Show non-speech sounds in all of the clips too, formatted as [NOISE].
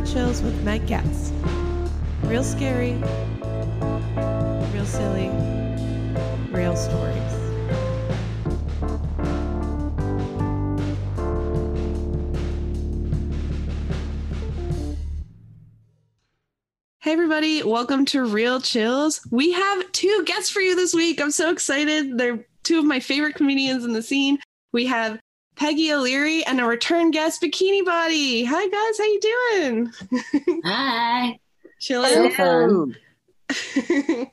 Real Chills with Meg Getz. Real scary, real silly, real stories. Hey, everybody, welcome to Real Chills. We have two guests for you this week. I'm so excited. They're two of my favorite comedians in the scene. We have Peggy O'Leary and a return guest, Bikini Body. Hi, guys. How you doing? Hi. [LAUGHS] Chilling. So [LAUGHS]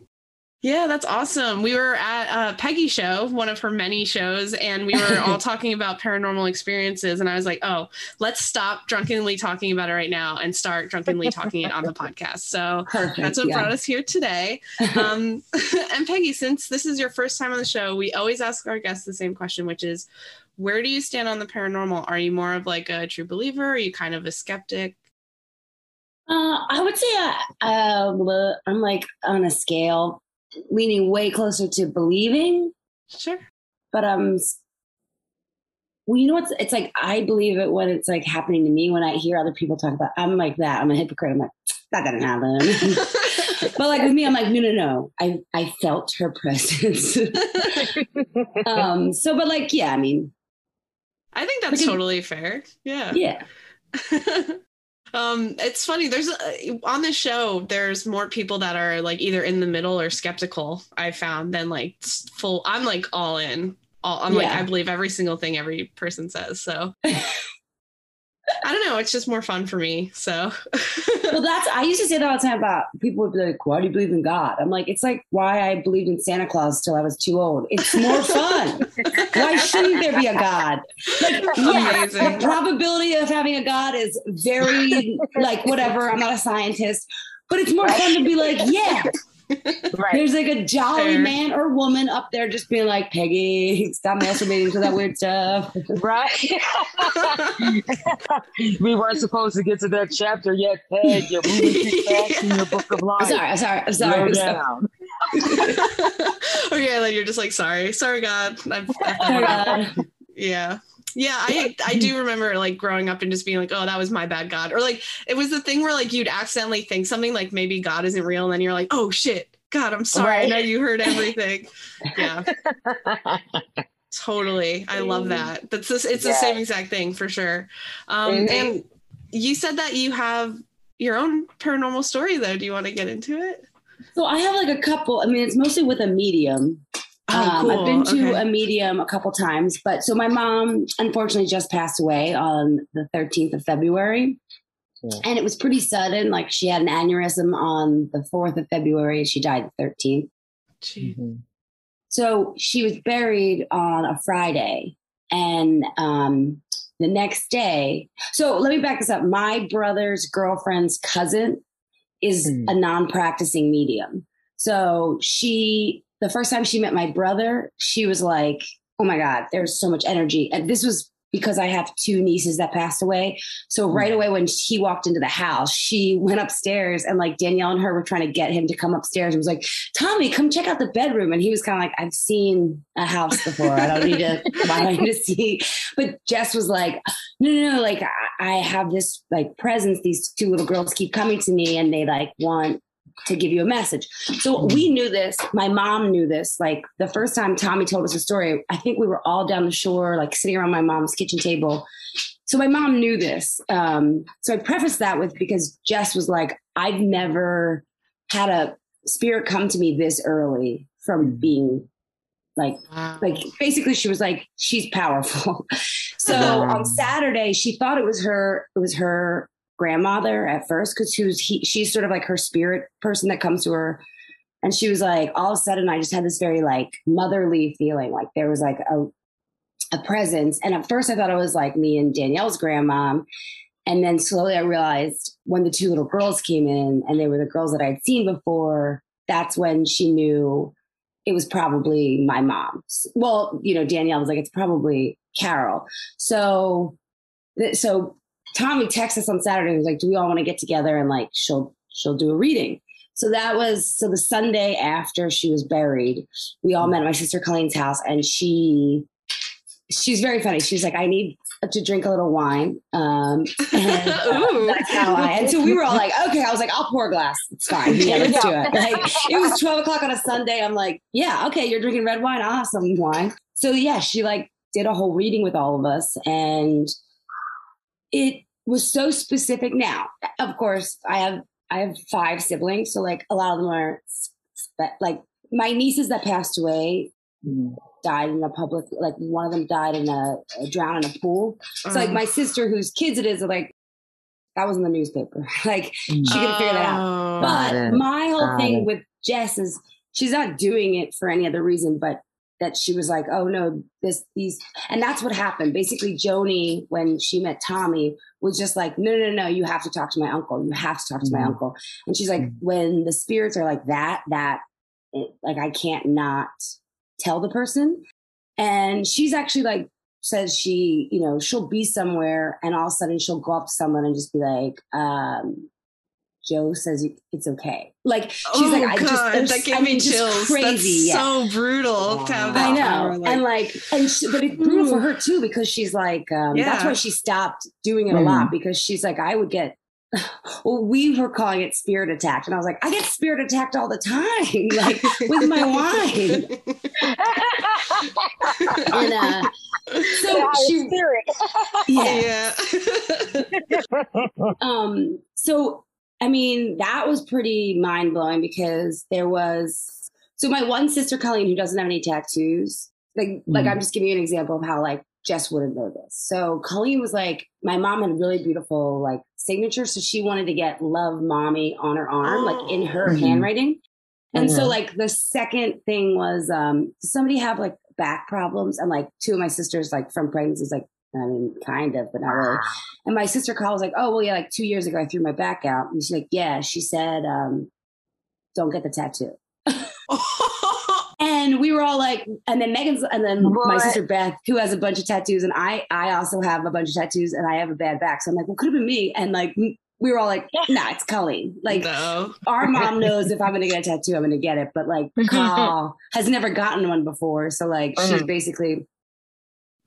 yeah, that's awesome. We were at uh, Peggy show, one of her many shows, and we were all [LAUGHS] talking about paranormal experiences. And I was like, "Oh, let's stop drunkenly talking about it right now and start drunkenly talking it on the podcast." So Perfect. that's what yeah. brought us here today. Um, and Peggy, since this is your first time on the show, we always ask our guests the same question, which is, where do you stand on the paranormal? Are you more of like a true believer? Are you kind of a skeptic? Uh, I would say I, uh, I'm like on a scale leaning way closer to believing, Sure. but um, well, you know what's? It's like I believe it when it's like happening to me. When I hear other people talk about, I'm like that. I'm a hypocrite. I'm like that didn't happen. [LAUGHS] but like with me, I'm like no, no, no. I I felt her presence. [LAUGHS] [LAUGHS] um. So, but like, yeah. I mean, I think that's Because- totally fair. Yeah. yeah. [LAUGHS] um it's funny there's a, on this show there's more people that are like either in the middle or skeptical i found than like full i'm like all in all i'm like i believe every single thing every person says so [LAUGHS] i don't know it's just more fun for me so well, that's I used to say that all the time about people would be like, "Why do you believe in God?" I'm like, it's like why I believed in Santa Claus till I was too old. It's more fun. why shouldn't there be a God? Like, yes, the probability of having a God is very like whatever. I'm not a scientist, but it's more fun to be like, yeah, Right. there's like a jolly Fair. man or woman up there just being like, Peggy, stop masturbating to that weird stuff. Right. [LAUGHS] we weren't supposed to get to that chapter yet, Peg. You're moving too [LAUGHS] fast in your book of I'm sorry. I'm sorry. I'm sorry. Slow I'm down. [LAUGHS] okay then you're just like sorry sorry god I've, I've God. Yeah. Yeah, I I do remember like growing up and just being like, oh, that was my bad God. Or like it was the thing where like you'd accidentally think something like maybe God isn't real, and then you're like, oh shit, God, I'm sorry. I Right. know you heard everything. Yeah, [LAUGHS] totally. I love that. That's this it's the same exact thing for sure. Um Mhm. and you said that you have your own paranormal story though. Do you want to get into it? So I have like a couple. I mean, it's mostly with a medium. Um, I've been to Oh, Okay. a medium a couple times, but so my mom unfortunately just passed away on the 13th of February. Yeah. And it was pretty sudden. Like she had an aneurysm on the 4th of February and she died the 13th. Gee. Mhm. So she was buried on a Friday. And um, the next day, so let me back this up. My brother's girlfriend's cousin is Hmm. a non practicing medium. So she, the first time she met my brother, she was like, oh my God, there's so much energy. And this was because I have two nieces that passed away. So right away when he walked into the house, she [LAUGHS] went upstairs and like Danielle and her were trying to get him to come upstairs and was like, Tommy, come check out the bedroom. And he was kind of like, I've seen a house before. I don't need to, why do I need to see? But Jess was like, no, no, no, like I, I have this like presence. These two little girls keep coming to me and they like want to give you a message. So we knew this. My mom knew this. Like the first time Tommy told us the story, I think we were all down the shore, like sitting around my mom's kitchen table. So my mom knew this. Um, so I prefaced that with because Jess was like, I've never had a spirit come to me this early from being like Wow. like basically she was like she's powerful [LAUGHS] so on saturday she thought it was her it was her grandmother at first because was he, she's sort of like her spirit person that comes to her and she was like all of a sudden i just had this very like motherly feeling like there was like a a presence and at first i thought it was like me and danielle's grandmom and then slowly i realized when the two little girls came in and they were the girls that i'd seen before that's when she knew it was probably my mom's. Well, you know, Danielle was like, it's probably Carol. So, so Tommy texted us on Saturday. He was like, do we all want to get together and like she'll she'll do a reading. So that was so the Sunday after she was buried, we all met at my sister Colleen's house, and she she's very funny. She's like, I need to drink a little wine. Um, and [LAUGHS] Ooh. that's how I. And so we were all like, okay. I was like, I'll pour a glass. It's fine. [LAUGHS] Yeah, let's do it. Like it was twelve o'clock on a Sunday. I'm like, yeah, okay. You're drinking red wine. I'll have some wine. So yeah, she like did a whole reading with all of us, and it was so specific. Now, of course, I have I have five siblings, so like a lot of them are spe- like my nieces that passed away Mhm. died in a public like one of them died in a, a drowned in a pool so like my sister whose kids it is are like that was in the newspaper [LAUGHS] like she couldn't figure that out Oh. But my whole thing with jess is she's not doing it for any other reason but that she was like oh no this these and that's what happened basically joni when she met tommy was just like no no no you have to talk to my uncle you have to talk to my Mhm. uncle and she's like Mhm. when the spirits are like that that it, like i can't not tell the person and she's actually like says she you know she'll be somewhere and all of a sudden she'll go up to someone and just be like um joe says it's okay like she's like oh, i God, just there's- that gave I me mean, just chills. crazy That's yeah. so brutal to I know, power, like- and like, and she, but it's brutal for her too because she's like, um, that's why she stopped doing it a lot because she's like, I would get. [LAUGHS] Well, we were calling it spirit attacked, and I was like, I get spirit attacked all the time, [LAUGHS] like with my wine. [LAUGHS] And uh, so Yeah, she, spirit. yeah, yeah. um so i mean that was pretty mind-blowing because there was so my one sister colleen who doesn't have any tattoos like like Mhm. i'm just giving you an example of how like jess wouldn't know this so colleen was like my mom had really beautiful like signature so she wanted to get love mommy on her arm like in her Mhm. handwriting and so Mhm. like the second thing was um somebody have like back problems and like two of my sisters like from pregnancies like I mean, kind of, but not really. And my sister called was like, "Oh, well, yeah, like two years ago, I threw my back out." And she's like, "Yeah." She said, um, "Don't get the tattoo." [LAUGHS] And we were all like, and then Megan's, and then my sister Beth, who has a bunch of tattoos, and I, I also have a bunch of tattoos, and I have a bad back. So I'm like, well, could have been me. And like, we were all like, nah, it's Colleen. Like, no. [LAUGHS] our mom knows if I'm going to get a tattoo, I'm going to get it. But like, [LAUGHS] Carl has never gotten one before, so like, she's Mhm. basically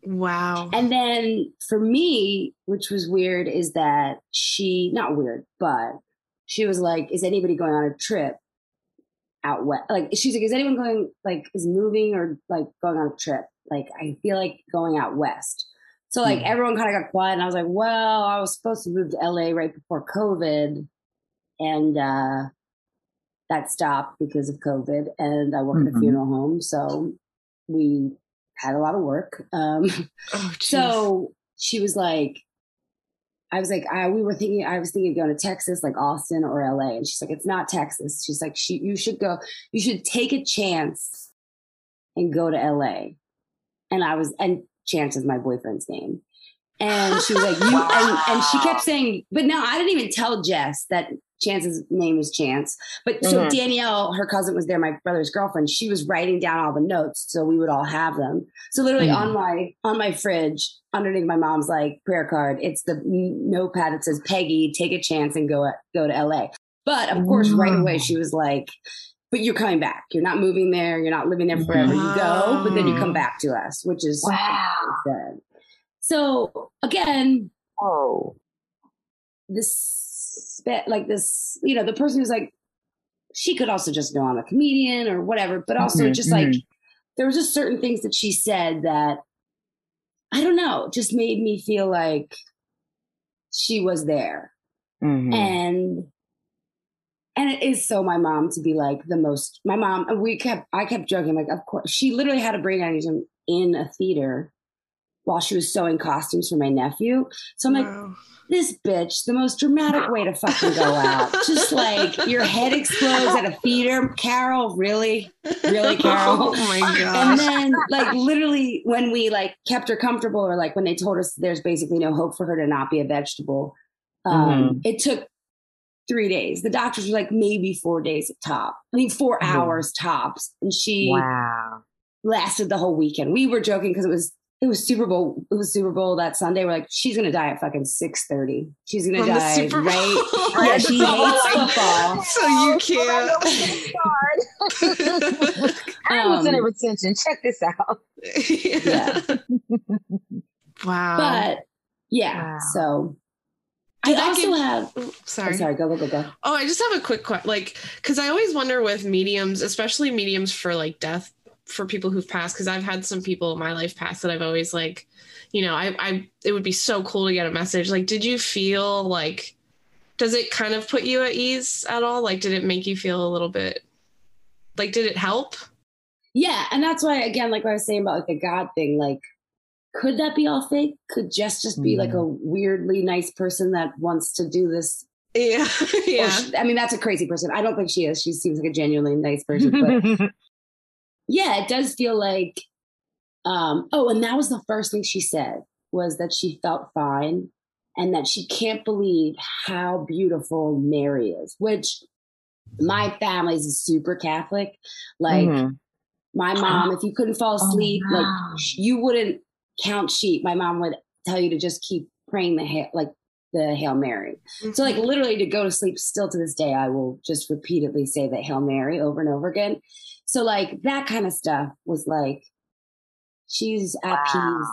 Wow. and then for me, which was weird, is that she, not weird, but she was like, Is anybody going on a trip out west? Like, she's like, Is anyone going, like, is moving or like going on a trip? Like, I feel like going out west. So, like, Mhm. everyone kind of got quiet. And I was like, Well, I was supposed to move to LA right before COVID. And, uh, that stopped because of COVID. And I work at a funeral home. So we had a lot of work. Um, [LAUGHS] Oh, so she was like, I was like, I, we were thinking, I was thinking of going to Texas, like Austin or LA. And she's like, it's not Texas. She's like, she, you should go, you should take a chance and go to LA. And I was, and Chance is my boyfriend's name. And she was like, [LAUGHS] you, and, and she kept saying, but no, I didn't even tell Jess that Chance's name is Chance. But so Mhm. Danielle, her cousin was there, my brother's girlfriend. She was writing down all the notes so we would all have them. So literally Mhm. on my on my fridge, underneath my mom's like prayer card, it's the notepad that says Peggy, take a chance and go go to LA. But of course, right away she was like, "But you're coming back. You're not moving there. You're not living there forever. You go, but then you come back to us," which is Wow. good. So again, Oh. this spe- like this, you know, the person who's like, she could also just know I'm a comedian or whatever, but also Mhm, just like there was just certain things that she said that I don't know, just made me feel like she was there. Mhm. And and it is so my mom to be like the most my mom and we kept I kept joking, like, of course she literally had a brain aneurysm in a theater while she was sewing costumes for my nephew. So I'm like, this bitch, the most dramatic way to fucking go out. [LAUGHS] Just like your head explodes at a theater. Carol, really? Really, [LAUGHS] Carol? Oh my god! And then, like, literally, when we like kept her comfortable, or like when they told us there's basically no hope for her to not be a vegetable, um, it took three days. The doctors were like maybe four days at top. I mean, 4 Mhm. hours tops, and she Wow. lasted the whole weekend. We were joking because it was it was Super Bowl. It was Super Bowl that Sunday. We're like, she's gonna die at fucking six thirty. She's gonna From die Super Bowl. right. [LAUGHS] Yeah, she hates football. So you Oh, can't. [LAUGHS] [LAUGHS] I was in a Um, retention. Check this out. yeah. Wow. But yeah, Wow. so Did I also give- have. Oh, I'm sorry. sorry, go go go go. Oh, I just have a quick question. Like, because I always wonder with mediums, especially mediums for like death for people who've passed. Because I've had some people in my life pass that I've always like, you know, I, I, it would be so cool to get a message. Like, did you feel like, does it kind of put you at ease at all? Like, did it make you feel a little bit, like, did it help? Yeah, and that's why again, like what I was saying about like the God thing, like could that be all fake? Could Jess just be like a mm. weirdly nice person that wants to do this? Yeah, [LAUGHS] yeah. she- I mean, that's a crazy person. I don't think she is. She seems like a genuinely nice person. But [LAUGHS] yeah, it does feel like. Um, oh, and that was the first thing she said was that she felt fine and that she can't believe how beautiful Mary is. Which my family is super Catholic. Like Mhm. my mom, if you couldn't fall Oh, asleep, wow. like you wouldn't count sheep. My mom would tell you to just keep praying the ha- like the Hail Mary. So like literally to go to sleep still to this day, I will just repeatedly say that Hail Mary over and over again. So like that kind of stuff was like she's at Wow. peace.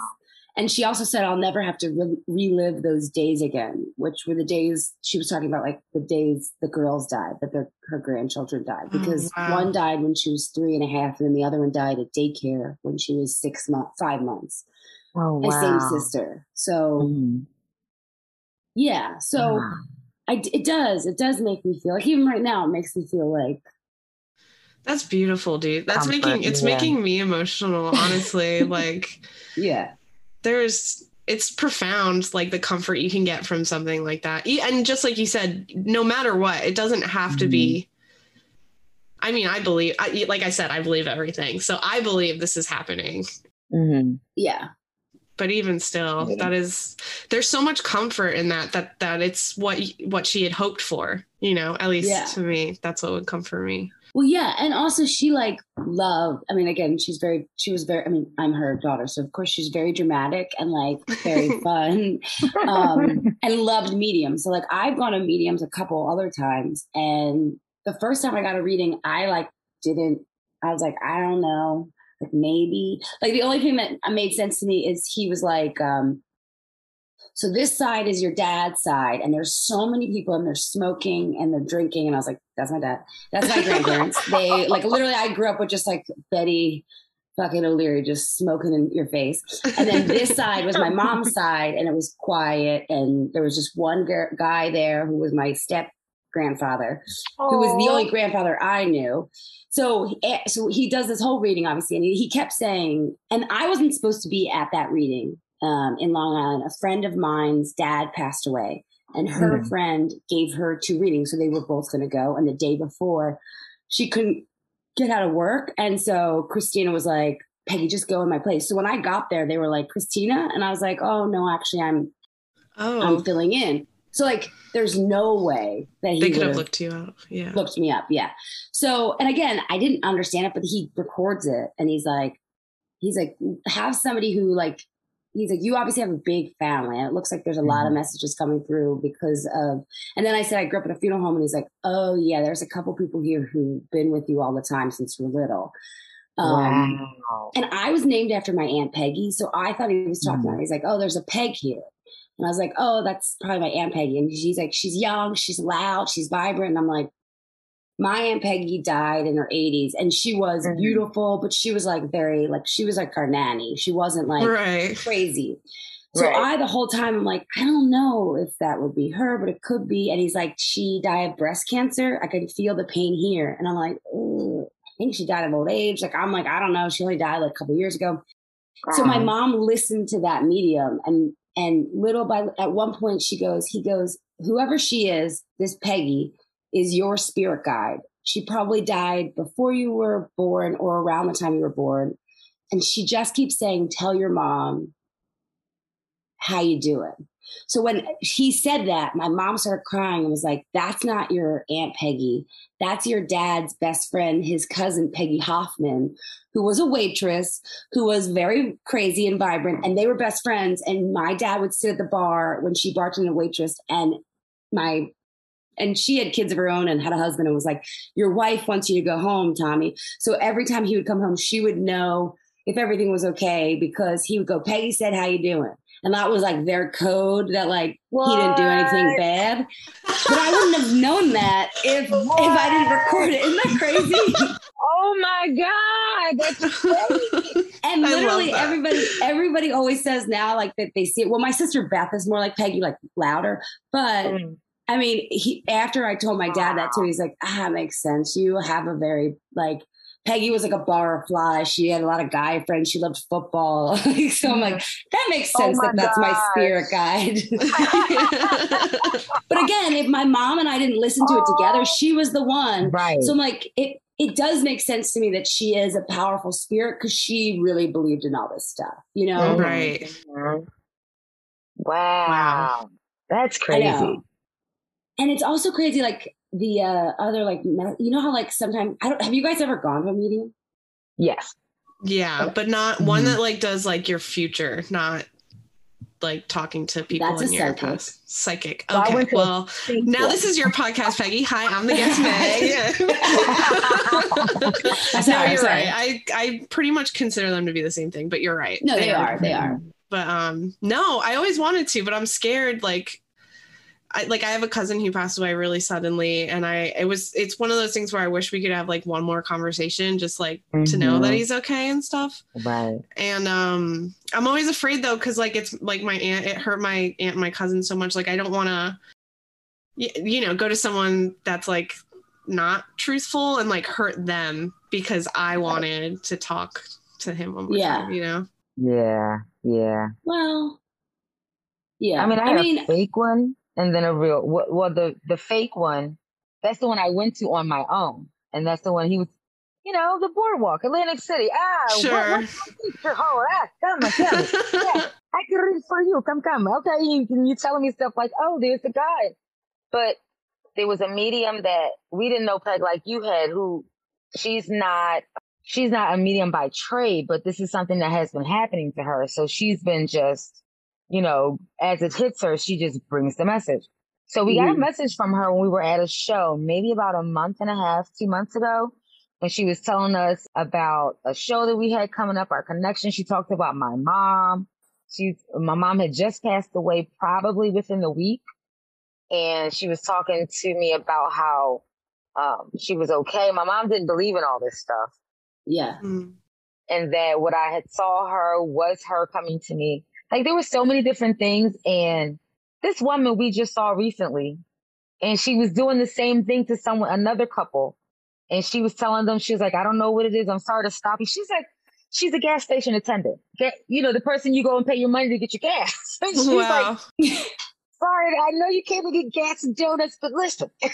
And she also said, I'll never have to re- relive those days again, which were the days she was talking about, like the days the girls died, that their, her grandchildren died. Oh, Because wow. one died when she was three and a half, and then the other one died at daycare when she was six months, five months. Oh, My same sister. So, Mhm. yeah. So Wow. I, it does. It does make me feel like, even right now, it makes me feel like, That's beautiful, dude. That's Comfort, making it's yeah. making me emotional, honestly. [LAUGHS] like yeah. there's it's profound like the comfort you can get from something like that. And just like you said, no matter what, it doesn't have to be I mean, I believe I, like I said, I believe everything. So I believe this is happening. Mhm. Yeah. But even still, Yeah. that is there's so much comfort in that that that it's what what she had hoped for, you know, at least Yeah. to me. That's what would comfort me. Well, yeah, and also she like loved. I mean, again, she's very. She was very. I mean, I'm her daughter, so of course she's very dramatic and like very [LAUGHS] fun, um, and loved mediums. So like, I've gone to mediums a couple other times, and the first time I got a reading, I like didn't. I was like, I don't know, like maybe. Like the only thing that made sense to me is he was like, um, so this side is your dad's side, and there's so many people, and they're smoking and they're drinking, and I was like, that's my dad. That's my grandparents. [LAUGHS] they like literally. I grew up with just like Betty, fucking O'Leary, just smoking in your face. And then this side was my mom's side, and it was quiet, and there was just one gir- guy there who was my step grandfather, who was the only grandfather I knew. So, eh, so he does this whole reading, obviously, and he, he kept saying, and I wasn't supposed to be at that reading um, in Long Island. A friend of mine's dad passed away, and her Mhm. friend gave her two readings, so they were both going to go. And the day before, she couldn't get out of work, and so Christina was like, "Peggy, just go in my place." So when I got there, they were like, "Christina," and I was like, "Oh no, actually, I'm Oh, I'm filling in." So like, there's no way that he they could would've- looked you up. Yeah. looked me up. Yeah. So, and again, I didn't understand it, but he records it and he's like, he's like, have somebody who like, he's like, you obviously have a big family. And it looks like there's a lot of messages coming through because of, and then I said, I grew up in a funeral home and he's like, oh yeah, there's a couple people here who've been with you all the time since you were little. Um, wow. and I was named after my Aunt Peggy. So I thought he was talking Mhm. about, he's like, oh, there's a peg here. And I was like, oh, that's probably my Aunt Peggy. And she's like, she's young, she's loud, she's vibrant. And I'm like, my Aunt Peggy died in her 80s and she was Mhm. beautiful, but she was like very, like, she was like our nanny. She wasn't like right. crazy. So Right. I, the whole time, I'm like, I don't know if that would be her, but it could be. And he's like, she died of breast cancer. I could feel the pain here. And I'm like, "Ooh, I think she died of old age. Like, I'm like, I don't know. She only died like a couple years ago. So my mom listened to that medium and and little by at one point she goes, he goes, whoever she is, this Peggy is your spirit guide. She probably died before you were born or around the time you were born. And she just keeps saying, tell your mom how you doing. So when he said that, my mom started crying and was like, that's not your Aunt Peggy. That's your dad's best friend, his cousin Peggy Hoffman, who was a waitress, who was very crazy and vibrant, and they were best friends. And my dad would sit at the bar when she bartended a waitress, and my and she had kids of her own and had a husband and was like, Your wife wants you to go home, Tommy. So every time he would come home, she would know if everything was okay because he would go, Peggy said, How you doing? and that was like their code that like he didn't do anything bad. But I wouldn't have known that if if I didn't record it. Isn't that crazy? [LAUGHS] Oh my God. That's crazy. And literally everybody everybody always says now like that they see it. Well, my sister Beth is more like Peggy, like louder. But Mm. I mean, he after I told my dad that too, he's like, ah, makes sense. You have a very like Peggy was like a butterfly. She had a lot of guy friends. She loved football. [LAUGHS] so I'm like, that makes Oh sense my that that's my spirit guide. [LAUGHS] [LAUGHS] but again, if my mom and I didn't listen to it together, she was the one. Right. So I'm like, it it does make sense to me that she is a powerful spirit because she really believed in all this stuff, you know? Right. Mhm. Wow. Wow. That's I crazy. Know. And it's also crazy, like the uh, other, like you know how like sometimes I don't. Have you guys ever gone to a medium? Yes. yeah, but not one Mhm. that like does like your future, not like talking to people That's a in your psychic. past. Psychic. So Okay. went a well, now this is your podcast, Peggy. Hi, I'm the guest [LAUGHS] Meg. [LAUGHS] I'm no, you're right. I I pretty much consider them to be the same thing, but you're right. No, they are. They are. But um, no, I always wanted to, but I'm scared. Like, I like I have a cousin who passed away really suddenly, and I it was it's one of those things where I wish we could have like one more conversation, just like to know that Mhm. he's okay and stuff. Right. And um, I'm always afraid though, because like it's like my aunt, it hurt my aunt, and my cousin so much. Like I don't want to, you know, go to someone that's like not truthful and like hurt them because I wanted to talk to him one more Yeah. time. You know. Yeah. Yeah. Well, yeah. I mean, I I had mean, a fake one and then a real. Well, the the fake one, that's the one I went to on my own, and that's the one he was. You know, the boardwalk, Atlantic City. Ah, Sure. What, what's my picture? Oh, ah, come come. [LAUGHS] yeah, I can read for you. Come, come. Okay, you you telling me stuff like, oh, there's the guy, but there was a medium that we didn't know, Peg, like you had, who she's not. She's not a medium by trade, but this is something that has been happening to her. So she's been just, you know, as it hits her, she just brings the message. So we got a Mhm. message from her when we were at a show, maybe about a month and a half, two months ago, when she was telling us about a show that we had coming up, our connection. She talked about my mom. She's my mom had just passed away probably within the week. And she was talking to me about how um, she was okay. My mom didn't believe in all this stuff. yeah. Mm. And that what I had saw her was her coming to me. Like there were so many different things. And this woman we just saw recently, and she was doing the same thing to someone, another couple. And she was telling them, she was like, I don't know what it is. I'm sorry to stop you. She's like, she's a gas station attendant. Get, you know, the person you go and pay your money to get your gas. [LAUGHS] And she's like, Wow. sorry, I know you came to get gas and donuts, but listen, I'm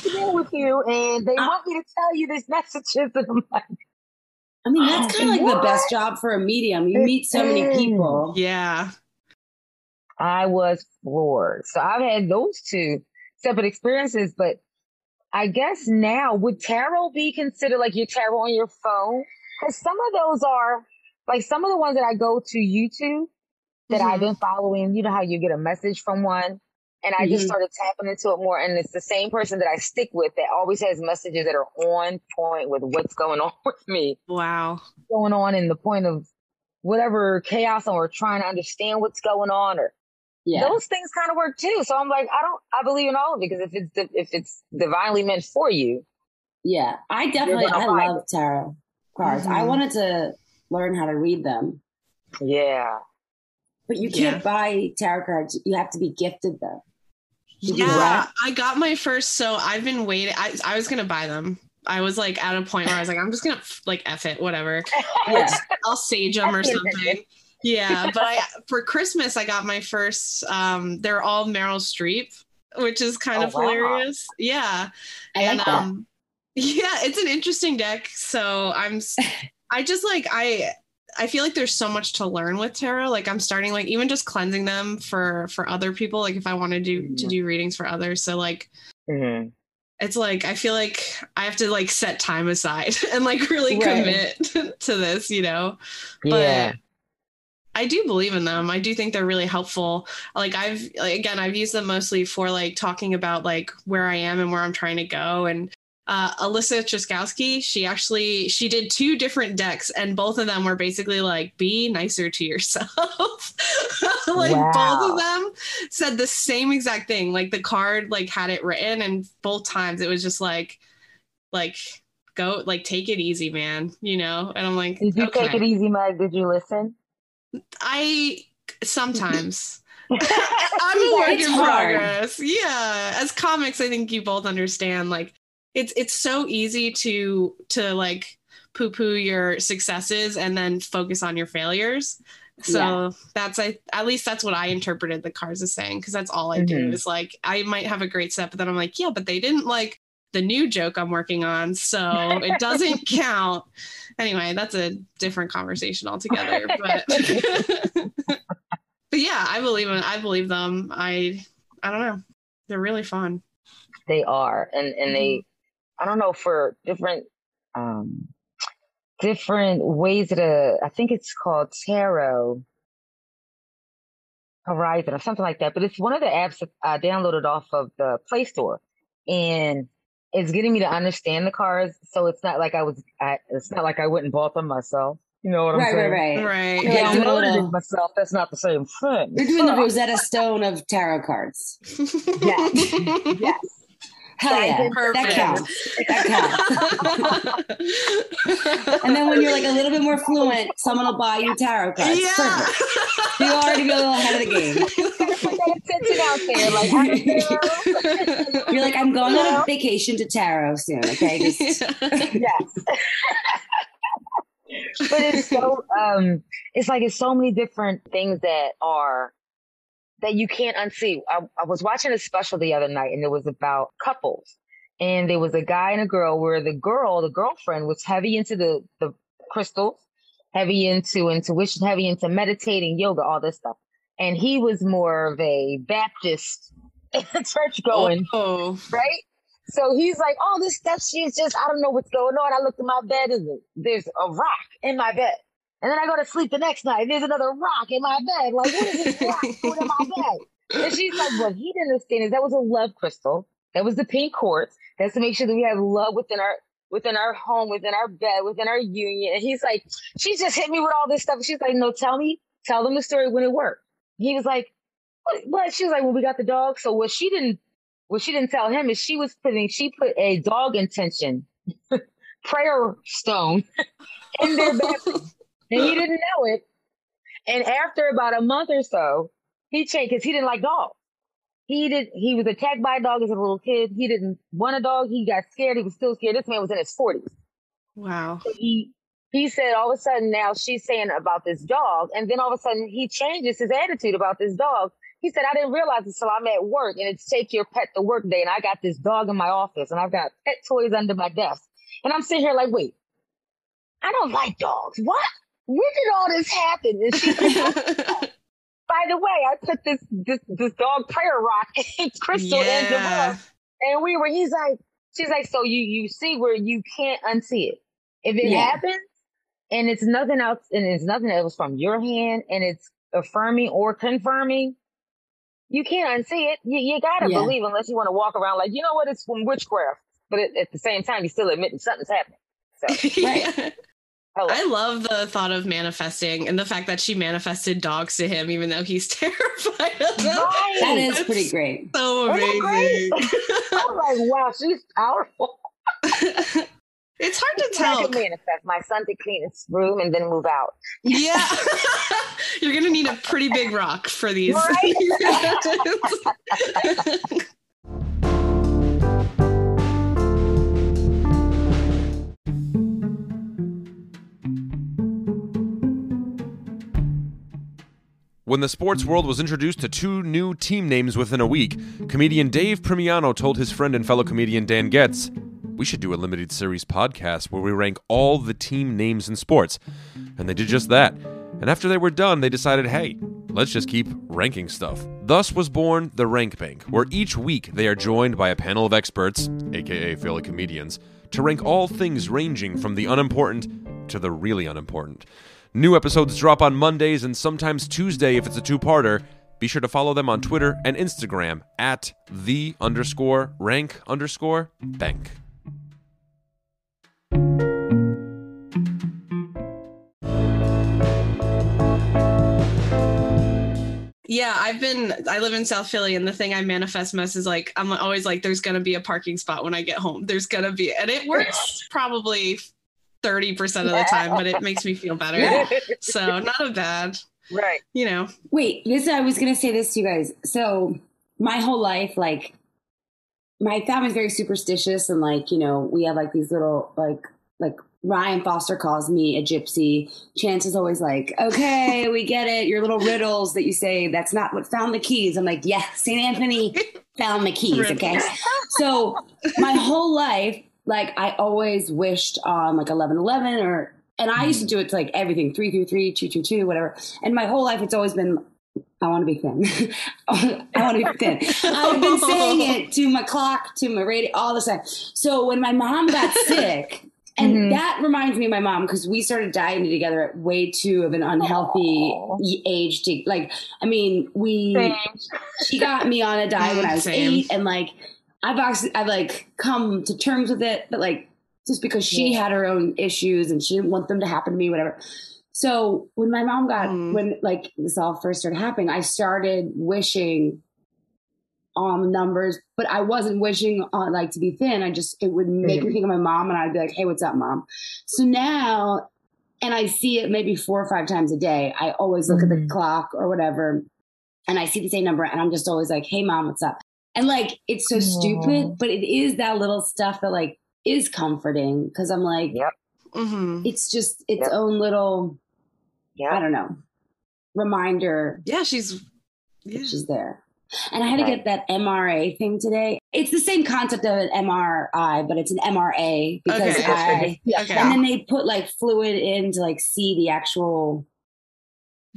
to in with you and they want me to tell you this messages. And I'm like, I mean, that's kind of like the best job for a medium. You It meet so many people. yeah. I was floored. So I've had those two separate experiences, but I guess now would tarot be considered like your tarot on your phone? Because some of those are like some of the ones that I go to YouTube that I've Mhm. been following. You know how you get a message from one, and I just Mhm. started tapping into it more. And it's the same person that I stick with that always has messages that are on point with what's going [LAUGHS] on with me, Wow. going on in the point of whatever chaos or trying to understand what's going on or Yeah. those things kind of work too. So I'm like, I don't, I believe in all of it because if it's di- if it's divinely meant for you, Yeah. I definitely, I love tarot cards. I Mhm. wanted to learn how to read them, yeah, but you can't buy tarot cards. You have to be gifted them. Yeah. I got my first. So I've been waiting. I, I was gonna buy them. I was like at a point where I was like, I'm just gonna like f it, whatever. [LAUGHS] Yeah. I'll sage them or That's what it something. Yeah, [LAUGHS] but I for Christmas I got my first. Um, they're all Meryl Streep, which is kind Oh, of wow. hilarious. Yeah, I and like um, [LAUGHS] yeah, it's an interesting deck. So I'm, I just like I. I feel like there's so much to learn with tarot. Like I'm starting like even just cleansing them for for other people. Like if I want to do to Mhm. do readings for others. So like Mhm. it's like I feel like I have to like set time aside [LAUGHS] and like really Right. commit [LAUGHS] to this, you know. But yeah, I do believe in them. I do think they're really helpful. Like I've like, again, I've used them mostly for like talking about like where I am and where I'm trying to go and uh, Alyssa Truskowski, she actually she did two different decks, and both of them were basically like, "Be nicer to yourself." [LAUGHS] like Wow. both of them said the same exact thing. Like the card like had it written, and both times it was just like, like go like take it easy, man. You know. And I'm like, Did you okay. take it easy, Meg? Did you listen? I sometimes. [LAUGHS] [LAUGHS] I'm a work in progress. Yeah. As comics, I think you both understand like it's it's so easy to to like poo-poo your successes and then focus on your failures. So Yeah. that's I at least that's what I interpreted the cards as saying because that's all I do Mhm. is like I might have a great set, but then I'm like, yeah, but they didn't like the new joke I'm working on, so it doesn't [LAUGHS] count. Anyway, that's a different conversation altogether. [LAUGHS] But [LAUGHS] but yeah, I believe in I believe them. I I don't know. They're really fun. They are, and and they, I don't know for different, um, different ways to. I think it's called Tarot Horizon or something like that. But it's one of the apps that I downloaded off of the Play Store, and it's getting me to understand the cards. So it's not like I was. I, it's not like I went and bought them myself. You know what I'm Right, saying? right, right. Right. You're like I doing little- it myself. That's not the same thing. You're doing the Rosetta Stone of tarot cards. [LAUGHS] Yes. [LAUGHS] yes. Hell yeah, did that Perfect. counts. That counts. And then when you're like a little bit more fluent, someone will buy you tarot cards. yeah. Perfect. You already be a little ahead of the game. Put that attention out there. Like, I don't know. You're like, I'm going on a vacation to tarot soon. Okay, just [LAUGHS] yes. [LAUGHS] but it's so um it's like it's so many different things that are that you can't unsee. I, I was watching a special the other night and it was about couples. And there was a guy and a girl where the girl, the girlfriend was heavy into the, the crystals, heavy into intuition, heavy into meditating, yoga, all this stuff. And he was more of a Baptist [LAUGHS] church going Oh. right? So he's like, oh, this stuff, she's just, I don't know what's going on. I looked in my bed and there's a rock in my bed. And then I go to sleep the next night and there's another rock in my bed. Like, what is this [LAUGHS] rock doing in my bed? And she's like, what he didn't understand is that was a love crystal. That was the pink quartz. That's to make sure that we have love within our within our home, within our bed, within our union. And he's like, she just hit me with all this stuff. She's like, no, tell me, tell them the story when it worked. He was like, what? what? She was like, well, we got the dog. So what she didn't what she didn't tell him is she was putting she put a dog intention [LAUGHS] prayer stone [LAUGHS] in their bedroom and he didn't know it. And after about a month or so he changed because he didn't like dogs he did he was attacked by a dog as a little kid. He didn't want a dog. He got scared. He was still scared. This man was in his 40s Wow. he he said all of a sudden now she's saying about this dog. And then all of a sudden he changes his attitude about this dog. He said i didn't realize it until i'm at work and it's take your pet to work day and i got this dog in my office and i've got pet toys under my desk. And i'm sitting here like wait. I don't like dogs. What when did all this happen? And she's oh, [LAUGHS] like by the way i put this this this dog prayer rock [LAUGHS] and crystal in the yeah. book. And we were he's like she's like so you you see where you can't unsee it. If it Yeah. happens and it's nothing else and it's nothing else from your hand and it's affirming or confirming you can't unsee it. You, you gotta Yeah. believe unless you want to walk around like you know what? It's from witchcraft. But at, at the same time you're still admitting something's happening. So [LAUGHS] Yeah. hello. I love the thought of manifesting and the fact that she manifested dogs to him, even though he's [LAUGHS] terrified of them. Right. that is That's pretty great. So Isn't great? [LAUGHS] I was like wow she's powerful [LAUGHS] it's hard to I tell. can manifest my son to clean his room and then move out Yeah. You're going to need a pretty big rock for these. When the sports world was introduced to two new team names within a week, comedian Dave Primiano told his friend and fellow comedian Dan Getz, We should do a limited series podcast where we rank all the team names in sports. And they did just that. And after they were done, they decided, hey, let's just keep ranking stuff. Thus was born the Rank Bank, where each week they are joined by a panel of experts, aka fellow comedians, to rank all things ranging from the unimportant to the really unimportant. New episodes drop on Mondays and sometimes Tuesday if it's a two parter. Be sure to follow them on Twitter and Instagram at the underscore rank underscore bank. Yeah, I've been I live in South Philly and the thing I manifest most is like I'm always like there's going to be a parking spot when I get home. There's going to be and it works probably thirty percent of the time, but it makes me feel better. Yeah. [LAUGHS] So not a bad, right. you know. Wait, this I was gonna say this to you guys. So my whole life, like my family's very superstitious and like, you know, we have like these little like like Ryan Foster calls me a gypsy. Chance is always like, okay, we get it. Your little riddles that you say, that's not what found the keys. I'm like, yeah, St. Anthony found the keys. Okay. So my whole life, like I always wished on like 1111 or, and I used to do it to like everything, 333, 222, whatever. And my whole life, it's always been, I want to be thin. [LAUGHS] I want to be thin. I've been saying it to my clock, to my radio, all the time. So when my mom got [LAUGHS] sick, and Mhm. that reminds me of my mom because we started dieting together at way too of an unhealthy Aw. y- age. To like, I mean, we Same. she got me on a diet when I was [LAUGHS] Same. eight, and like I've actually I've like come to terms with it, but like just because she Yeah. had her own issues and she didn't want them to happen to me, whatever. So when my mom got Mm. when like this all first started happening, I started wishing on numbers, but I wasn't wishing on like to be thin. I just it would make me think of my mom, and I'd be like, "Hey, what's up, mom?" So now, and I see it maybe four or five times a day. I always look at the Mhm. clock or whatever, and I see the same number, and I'm just always like, "Hey, mom, what's up?" And like it's so Aw. stupid, but it is that little stuff that like is comforting because I'm like, Yep. hmm it's just its Yep. own little, yeah, I don't know, reminder Yeah, she's. Yeah. she's there. And I had to get that MRA thing today. It's the same concept of an MRI, but it's an MRA because Okay. I. Yeah. Okay. And then they put like fluid in to like see the actual.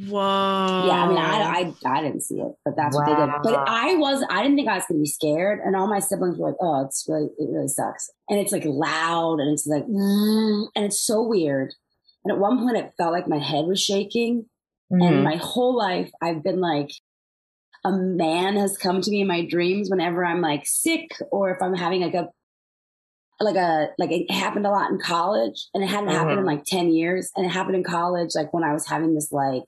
Whoa. Yeah, I mean, I, I I didn't see it, but that's what they did. But I was I didn't think I was going to be scared, and all my siblings were like, "Oh, it's really it really sucks," and it's like loud, and it's like, mm, [LAUGHS] and it's so weird. And at one point, it felt like my head was shaking, and Mhm. my whole life I've been like a man has come to me in my dreams whenever I'm like sick or if I'm having like a like a like it happened a lot in college and it hadn't happened in Mhm. like 10 years and it happened in college like when I was having this like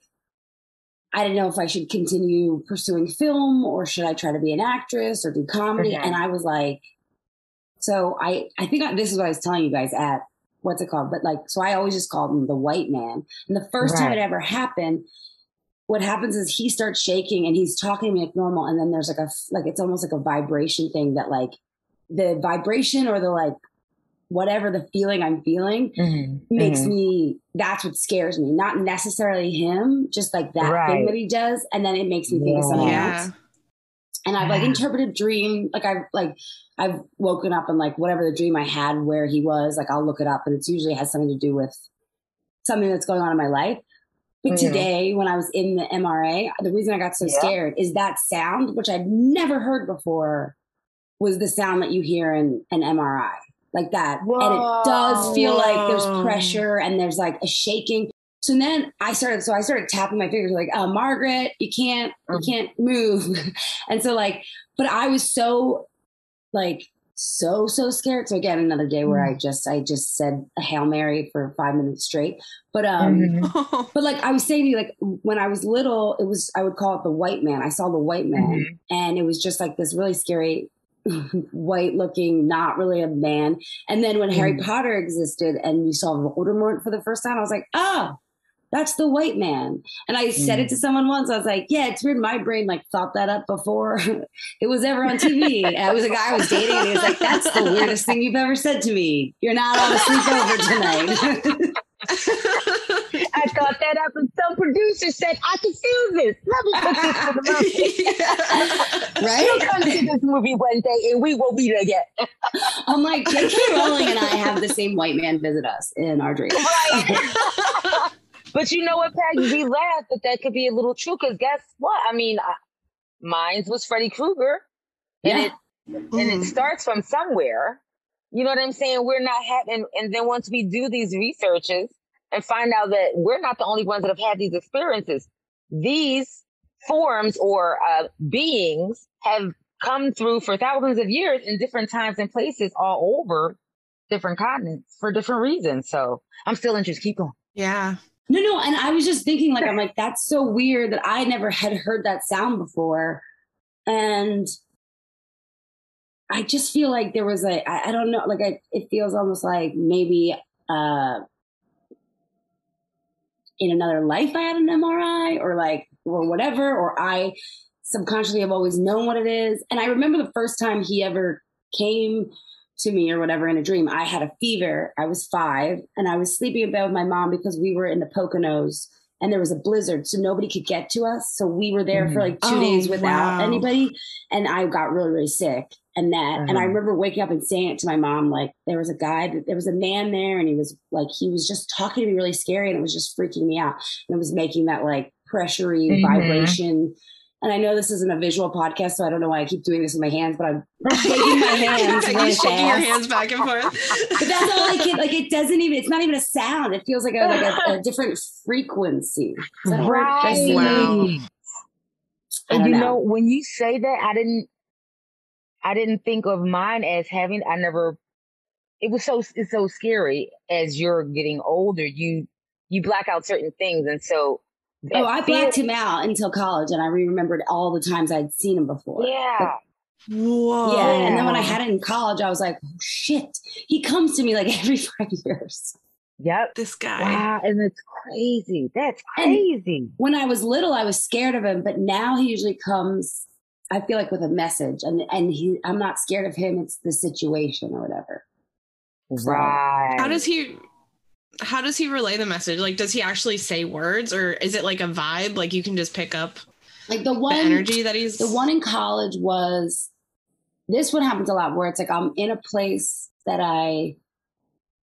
I didn't know if I should continue pursuing film or should I try to be an actress or do comedy. And I was like so I I think I, this is what I was telling you guys at what's it called? But like so I always just called him the white man. And the first time it ever happened what happens is he starts shaking and he's talking to me like normal. And then there's like a like it's almost like a vibration thing that like the vibration or the like whatever the feeling i'm feeling Mhm. makes Mhm. me that's what scares me not necessarily him just like that thing that he does and then it makes me think of Yeah. something Yeah. else and I've like interpreted dream like I've like I've woken up and like whatever the dream I had where he was like I'll look it up and it's usually has something to do with something that's going on in my life. But Mhm. today when I was in the MRA, the reason I got so Yeah. scared is that sound which I'd never heard before was the sound that you hear in an MRI. Like that. And it does feel like there's pressure and there's like a shaking. So then I started, so I started tapping my fingers like, uh, Margaret, you can't, you Mhm. can't move. [LAUGHS] and so like, but I was so like, so, so scared. So again, another day where I just, I just said a Hail Mary for five minutes straight. But, um, Mhm. [LAUGHS] but like I was saying to you, like when I was little, it was, I would call it the white man. I saw the white man Mhm. and it was just like this really scary white looking, not really a man. And then when Harry Mm. Potter existed and you saw Voldemort for the first time, I was like, oh, that's the white man. And I said it to someone once. I was like, yeah, it's weird. My brain like thought that up before [LAUGHS] it was ever on TV. And I was a guy I was dating and he was like, that's the weirdest thing you've ever said to me. You're not on a sleepover tonight. [LAUGHS] I thought that up, and some producer said, "I can feel this. Let me put this in the movie." [LAUGHS] You'll come to this movie one day, and we will be together. I'm like, J.K. Rowling and I have the same white man visit us in our dreams. Right. but you know what, Peg? We laugh, but that could be a little true. Because guess what? I mean, I, mine's was Freddy Krueger, and Yeah. it and it mm. starts from somewhere. You know what I'm saying? We're not having, and then once we do these researches and find out that we're not the only ones that have had these experiences, these forms or uh, beings have come through for thousands of years in different times and places all over different continents for different reasons. So I'm still interested. Keep going. Yeah. No, no. And I was just thinking, like, I'm like, that's so weird that I never had heard that sound before. And I just feel like there was a, I, I don't know, like, I, it feels almost like maybe uh, in another life I had an MRI or like, or whatever, or I subconsciously have always known what it is. And I remember the first time he ever came to me or whatever in a dream. I had a fever. I was five and I was sleeping in bed with my mom because we were in the Poconos and there was a blizzard. So nobody could get to us. So we were there for mm-hmm. like two Oh, days without wow. anybody. And I got really, really sick. And that, and I Mhm. remember waking up and saying it to my mom, like there was a guy, that there was a man there and he was like, he was just talking to me really scary and it was just freaking me out. And it was making that like pressury Mhm. vibration. And I know this isn't a visual podcast, so I don't know why I keep doing this with my hands, but I'm [LAUGHS] shaking my hands Like really you shaking your hands back and forth. [LAUGHS] But that's all I can. Like it doesn't even. It's not even a sound. It feels like a like a, a [LAUGHS] different frequency. Is that a word? Did I say Wow. And you know. know, when you say that, I didn't, I didn't think of mine as having. I never. It was so it's so scary as you're getting older. You you black out certain things, and so. Oh, I fear- blacked him out until college, and I remembered all the times I'd seen him before. Yeah. Whoa. Yeah, and then when I had it in college, I was like, oh, "Shit!" He comes to me like [LAUGHS] every five years. Yep. This guy. Wow, and it's crazy. That's And- crazy. When I was little, I was scared of him, but now he usually comes. I feel like with a message, and and he, I'm not scared of him. It's the situation or whatever. So- Right. How does he how does he relay the message? Like does he actually say words or is it like a vibe? Like you can just pick up Like the the one energy that he's The one in college was this one happens a lot where it's like I'm in a place that I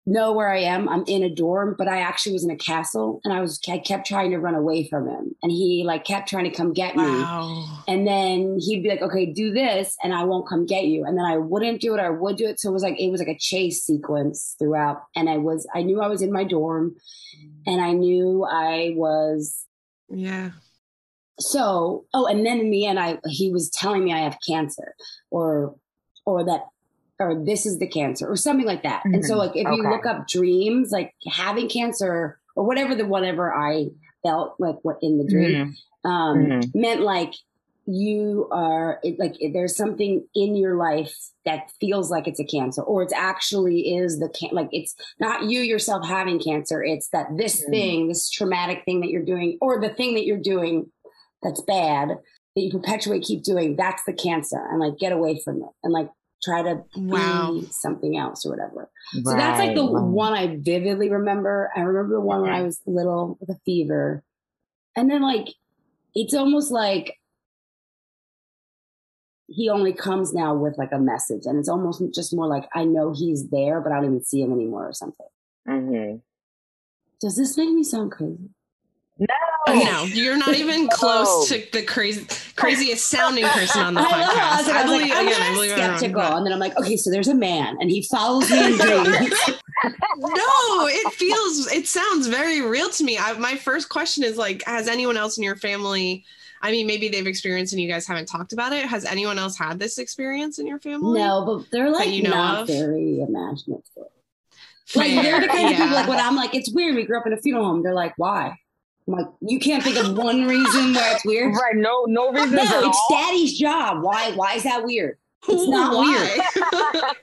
know where I am. I'm in a dorm, but I actually was in a castle and I was I kept trying to run away from him. And he like kept trying to come get me. Wow. And then he'd be like, okay, do this and I won't come get you. And then I wouldn't do it, I would do it. So it was like it was like a chase sequence throughout. And I was I knew I was in my dorm and I knew I was Yeah. so oh and then in the end i he was telling me i have cancer or or that or this is the cancer or something like that and so Mhm. like if you look up dreams like having cancer or whatever the whatever i felt like what in the dream Mhm. um Mhm. meant like you are it, like there's something in your life that feels like it's a cancer or it's actually is the can like it's not you yourself having cancer it's that this Mm. thing this traumatic thing that you're doing or the thing that you're doing that's bad that you perpetuate keep doing that's the cancer and like get away from it and like try to Wow. be something else or whatever so that's like the Right, right. one I vividly remember. I remember the one when I was little with a fever. And then like it's almost like he only comes now with like a message and it's almost just more like I know he's there, but I don't even see him anymore or something. Mhm. Does this make me sound crazy? No. Uh, no, you're not even close Oh. to the crazy craziest sounding person on the [LAUGHS] I podcast. how I was, like, I was like, believe I'm again, I not believe I'm wrong, skeptical. and then I'm like, okay, so there's a man and he follows me in [LAUGHS] dreams. No, it feels it sounds very real to me. I, my first question is like, has anyone else in your family? I mean, maybe they've experienced and you guys haven't talked about it. Has anyone else had this experience in your family? no, but they're like you know not of? very imaginative. Like they're the kind of people like when I'm like, it's weird. We grew up in a funeral home. They're like, why? I'm like, you can't think of one reason why it's weird. Right. No. No reason. No, at it's all. daddy's job. Why? Why is that weird? It's not Why?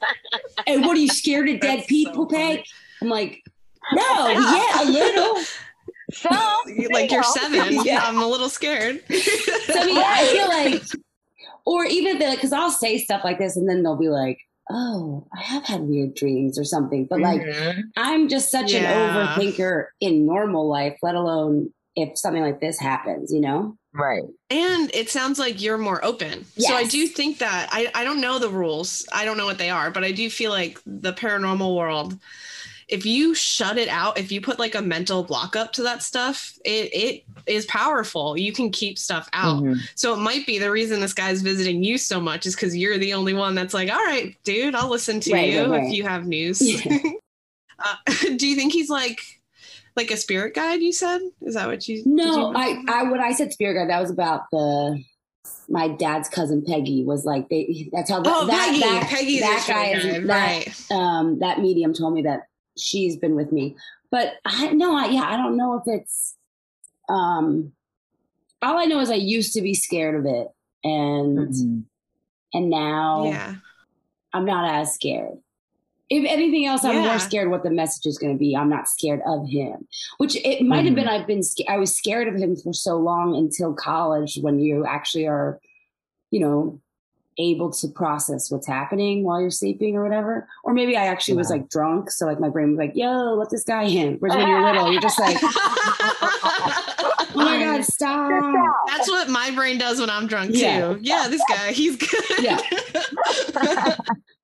And what are you scared of dead That's so people, funny. Peg? I'm like, no, yeah, a little. So, like you're seven. [LAUGHS] Yeah. I'm a little scared. So I mean, I feel like, or even if they're like, because I'll say stuff like this, and then they'll be like, oh, I have had weird dreams or something. But like, Mhm. I'm just such Yeah. an overthinker in normal life, let alone if something like this happens, you know? right. And it sounds like you're more open. So I do think that I, I don't know the rules. I don't know what they are, but I do feel like the paranormal world, if you shut it out, if you put like a mental block up to that stuff, it it is powerful. You can keep stuff out. Mhm. So it might be the reason this guy's visiting you so much is because you're the only one that's like, all right, dude, I'll listen to Right, you right, right. if you have news. Yeah. [LAUGHS] uh, [LAUGHS] do you think he's like like a spirit guide? You said is that what you? did No, you- I, I when I said spirit guide, that was about the my dad's cousin Peggy was like they that's how Oh, that, Peggy. that, Peggy's that guy spirit is guide, that right? um that medium told me that she's been with me. but I no, I, yeah, I don't know if it's. Um, all I know is I used to be scared of it, and Mhm. and now Yeah. I'm not as scared. If anything else, I'm Yeah. more scared what the message is going to be. I'm not scared of him, which it might have been. Mm-hmm. I've been, I was scared of him for so long until college when you actually are, you know, able to process what's happening while you're sleeping or whatever. Or maybe I actually was like drunk. So like my brain was like, yo, let this guy in. Whereas when you're little, you're just like, [LAUGHS] oh my God, stop. That's what my brain does when I'm drunk too. Yeah. Yeah, this guy, he's good. Yeah. [LAUGHS]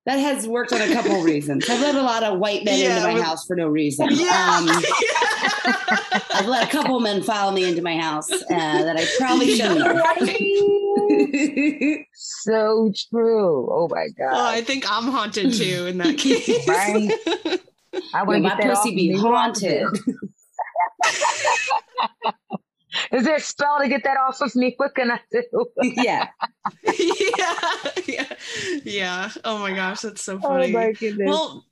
That has worked on a couple of reasons. I've let a lot of white men Yeah, into my with- house for no reason. yeah. Um, [LAUGHS] I've let a couple men follow me into my house uh, that I probably [LAUGHS] shouldn't have. [LAUGHS] so true. Oh my god. oh, I think I'm haunted too in that case. Right. I want to my get that off pussy be me. haunted. Is there a spell to get that off of me? What can I do? [LAUGHS] yeah. yeah, [LAUGHS] yeah, yeah. Oh my gosh, that's so oh funny. my goodness. well,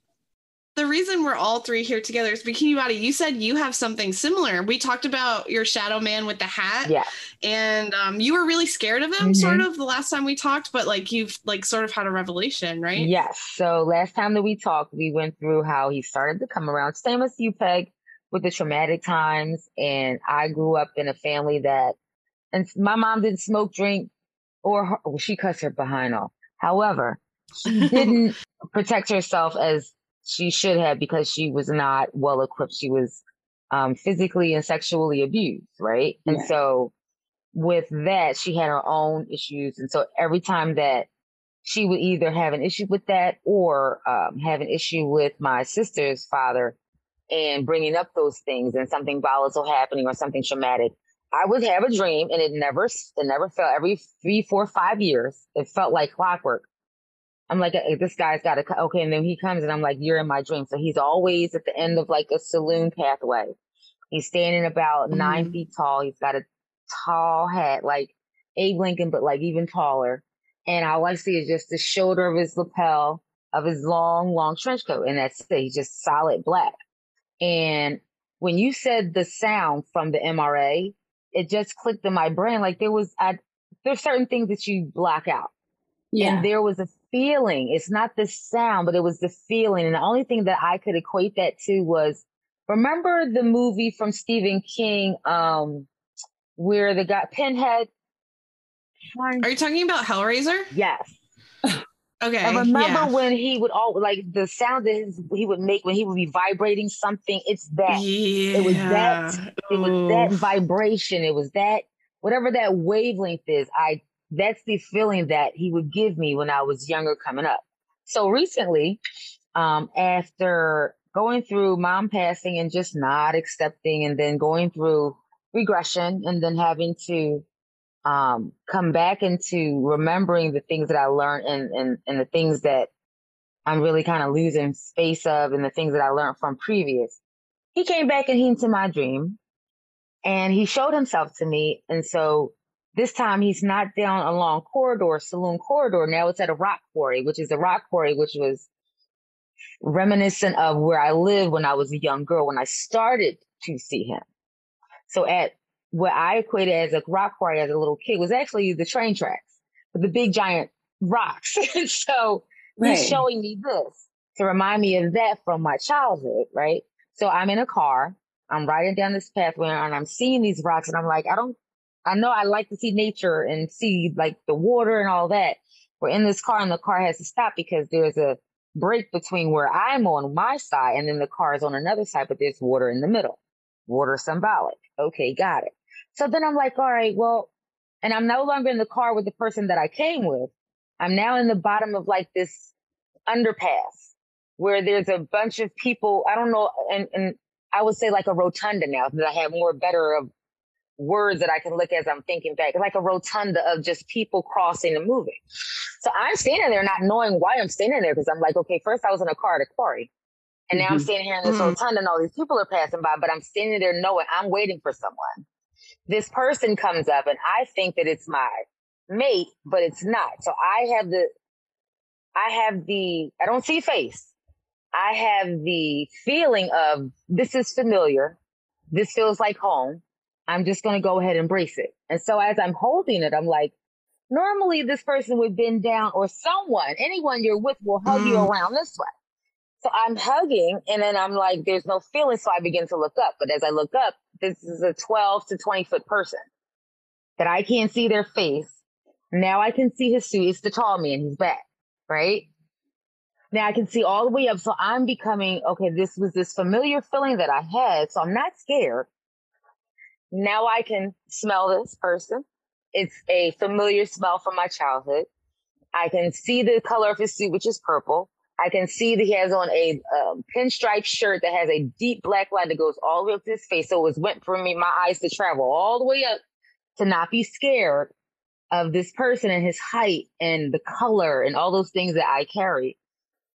the reason we're all three here together is Bikini Body. You said you have something similar. We talked about your shadow man with the hat, yeah. and um, you were really scared of him, Mhm. sort of, the last time we talked. But like you've like sort of had a revelation, right? Yes. So last time that we talked, we went through how he started to come around. Same as you, Peg, with the traumatic times. And I grew up in a family that, and my mom didn't smoke, drink, or her, well, she cussed her behind off. However, she [LAUGHS] didn't protect herself as she should have because she was not well equipped. She was um, physically and sexually abused, right? And so with that, she had her own issues. And so every time that she would either have an issue with that or um, have an issue with my sister's father and bringing up those things and something volatile happening or something traumatic. I would have a dream and it never, it never felt every three, four, five years. It felt like clockwork. I'm like, "Hey, this guy's got to, okay. And then he comes and I'm like, you're in my dream. So he's always at the end of like a saloon pathway. He's standing about nine Mhm. feet tall. He's got a tall hat, like Abe Lincoln, but like even taller. And all I see is just the shoulder of his lapel of his long, long trench coat. And that's it. He's just solid black. And when you said the sound from the MRA, it just clicked in my brain. Like there was, I, there's certain things that you block out. Yeah. And there was a feeling. It's not the sound, but it was the feeling. And the only thing that I could equate that to was remember the movie from Stephen King, um, where the guy Pinhead. Are you talking about Hellraiser? Yes. Okay. I remember yeah. when he would all like the sound that his, he would make when he would be vibrating something. It's that. Yeah. It was that- It was that vibration. It was that whatever that wavelength is. I that's the feeling that he would give me when I was younger coming up. So recently, um, after going through mom passing and just not accepting and then going through regression and then having to um come back into remembering the things that I learned and and, and the things that I'm really kind of losing space of and the things that I learned from previous. He came back and he into my dream and he showed himself to me. And so this time he's not down a long corridor, saloon corridor. Now it's at a rock quarry, which is a rock quarry, which was reminiscent of where I lived when I was a young girl, when I started to see him. So at what I equated as a rock quarry as a little kid was actually the train tracks with the big giant rocks. and [LAUGHS] so Right. he's showing me this to remind me of that from my childhood, right? So I'm in a car, I'm riding down this pathway and I'm seeing these rocks and I'm like, I don't, I know I like to see nature and see like the water and all that. We're in this car and the car has to stop because there's a break between where I'm on my side and then the car is on another side, but there's water in the middle. Water symbolic. Okay, got it. So then I'm like, all right, well, and I'm no longer in the car with the person that I came with. I'm now in the bottom of like this underpass where there's a bunch of people. I don't know. And, and I would say like a rotunda now that I have more better of words that I can look as I'm thinking back, like a rotunda of just people crossing and moving. So I'm standing there not knowing why I'm standing there because I'm like, okay, first I was in a car at a quarry. And now I'm Mhm. standing here in this Mhm. rotunda and all these people are passing by, but I'm standing there knowing I'm waiting for someone. This person comes up and I think that it's my mate, but it's not. So I have the, I have the, I don't see face. I have the feeling of this is familiar. This feels like home. I'm just going to go ahead and embrace it. And so as I'm holding it, I'm like, normally this person would bend down or someone, anyone you're with will hug you Mm. around this way. So I'm hugging and then I'm like, there's no feeling. So I begin to look up. But as I look up, this is a 12 to 20 foot person that I can't see their face. Now I can see his suit. It's the tall man. He's back, right? Now I can see all the way up. So I'm becoming, okay, this was this familiar feeling that I had. So I'm not scared. Now I can smell this person. It's a familiar smell from my childhood. I can see the color of his suit, which is purple. I can see that he has on a um, pinstripe shirt that has a deep black line that goes all the way up to his face. So it went for me, my eyes to travel all the way up to not be scared of this person and his height and the color and all those things that I carry.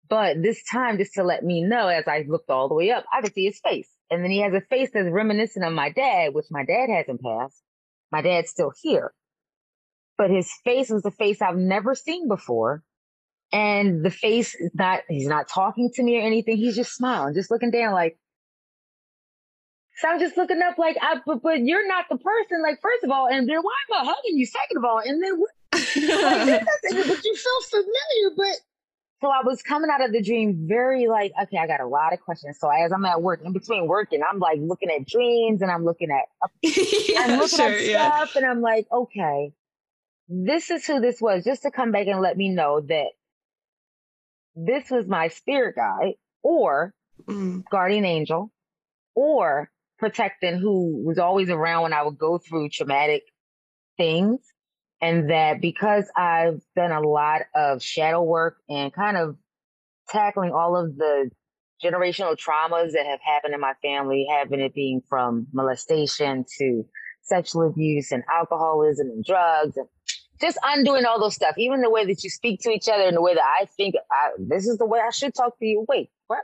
But this time, just to let me know, as I looked all the way up, I could see his face. And then he has a face that's reminiscent of my dad, which my dad hasn't passed. My dad's still here. But his face was a face I've never seen before. And the face is not, he's not talking to me or anything. He's just smiling, just looking down like, so I'm just looking up like, I, but, but you're not the person. Like, first of all, and then why am I hugging you? Second of all, and then what? [LAUGHS] Like, but you feel familiar, but so I was coming out of the dream very like, okay, I got a lot of questions. So as I'm at work, in between working, I'm like looking at dreams and I'm looking at [LAUGHS] I'm looking sure, at yeah. stuff and I'm like, okay, this is who this was, just to come back and let me know that this was my spirit guide or Mm. guardian angel or protecting who was always around when I would go through traumatic things. And that because I've done a lot of shadow work and kind of tackling all of the generational traumas that have happened in my family, having it being from molestation to sexual abuse and alcoholism and drugs and just undoing all those stuff. Even the way that you speak to each other and the way that I think I, this is the way I should talk to you. Wait, what?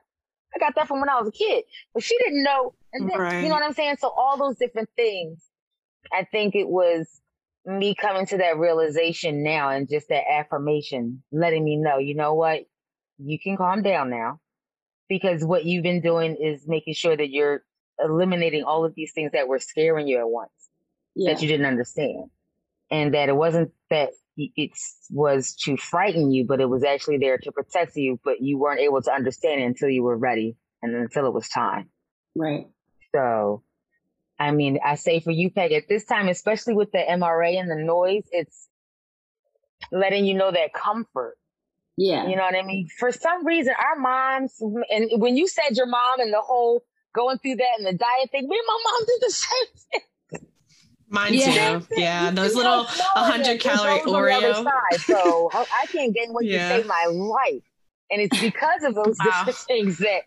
I got that from when I was a kid, but she didn't know. And then, Right. you know what I'm saying? So all those different things, I think it was me coming to that realization now and just that affirmation, letting me know, you know what? You can calm down now because what you've been doing is making sure that you're eliminating all of these things that were scaring you at once Yeah. that you didn't understand. And that it wasn't that it was to frighten you, but it was actually there to protect you, but you weren't able to understand it until you were ready and until it was time. Right. So, I mean, I say for you, Peg, at this time, especially with the MRA and the noise, it's letting you know that comfort. Yeah. You know what I mean? For some reason, our moms, and when you said your mom and the whole going through that and the diet thing, me and my mom did the [LAUGHS] same thing. Mine Yeah. too. Yeah, those You little 100 calorie those on the other Oreo. side. So [LAUGHS] I I can't gain weight Yeah. to save my life. And it's because of those Wow. [LAUGHS] things that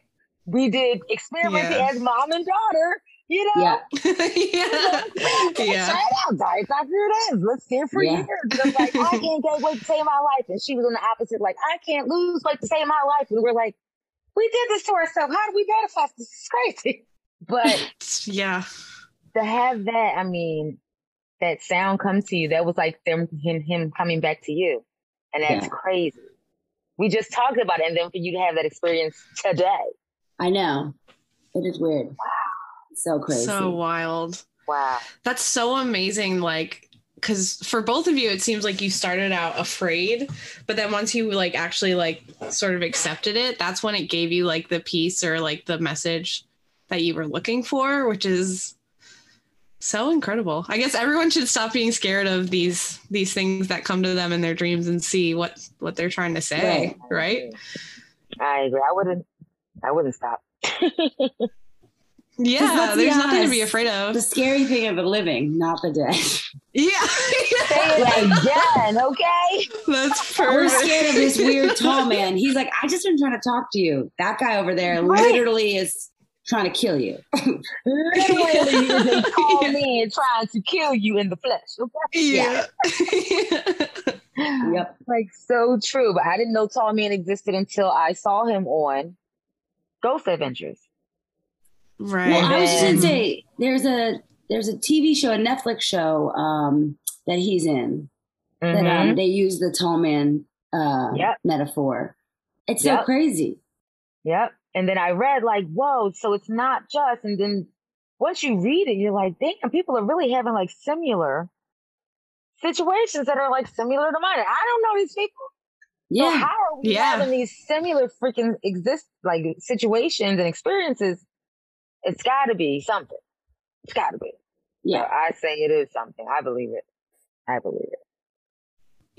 we did experimenting Yeah. as mom and daughter, you know? Yeah. [LAUGHS] yeah. Yeah. Try it out, Diet Doctor it is. Let's get for Yeah. years. I'm like, I can't gain weight to save my life. And she was on the opposite, like, I can't lose weight to save my life. And we're like, we did this to ourselves. How do we manifest this? This is crazy. But Yeah. To have that, I mean, that sound come to you, that was like them him him coming back to you. And that's Yeah. crazy. We just talked about it, and then for you to have that experience today. I know. It is weird. Wow. So crazy. So wild. Wow. That's so amazing. Like, because for both of you, it seems like you started out afraid, but then once you like actually like sort of accepted it, that's when it gave you like the peace or like the message that you were looking for, which is so incredible. I guess everyone should stop being scared of these these things that come to them in their dreams and see what what they're trying to say, right? I agree. I wouldn't I wouldn't stop. Yeah, let's be there's nothing to be afraid of. the scary thing of the living, not the dead. Yeah, Say it again, okay? that's perfect We're scared of this weird tall man. He's like, I just been trying to talk to you. That guy over there Right. literally is trying to kill you. [LAUGHS] Literally is a tall Yeah. man trying to kill you in the flesh. Okay? Yeah. Yep. [LAUGHS] Like so true. But I didn't know Tall Man existed until I saw him on Ghost Adventures. right. Well, I was just gonna say there's a there's a TV show, a Netflix show um, that he's in that Mhm. um, they use the tall man uh, Yep. metaphor. It's so Yep. crazy. Yep. And then I read like, whoa, so it's not just, and then once you read it, you're like, damn, people are really having like similar situations that are like similar to mine. I don't know these people. Yeah. So how are we Yeah. having these similar freaking exist like situations and experiences? It's got to be something. It's got to be. yeah. So I say it is something. I believe it. I believe it.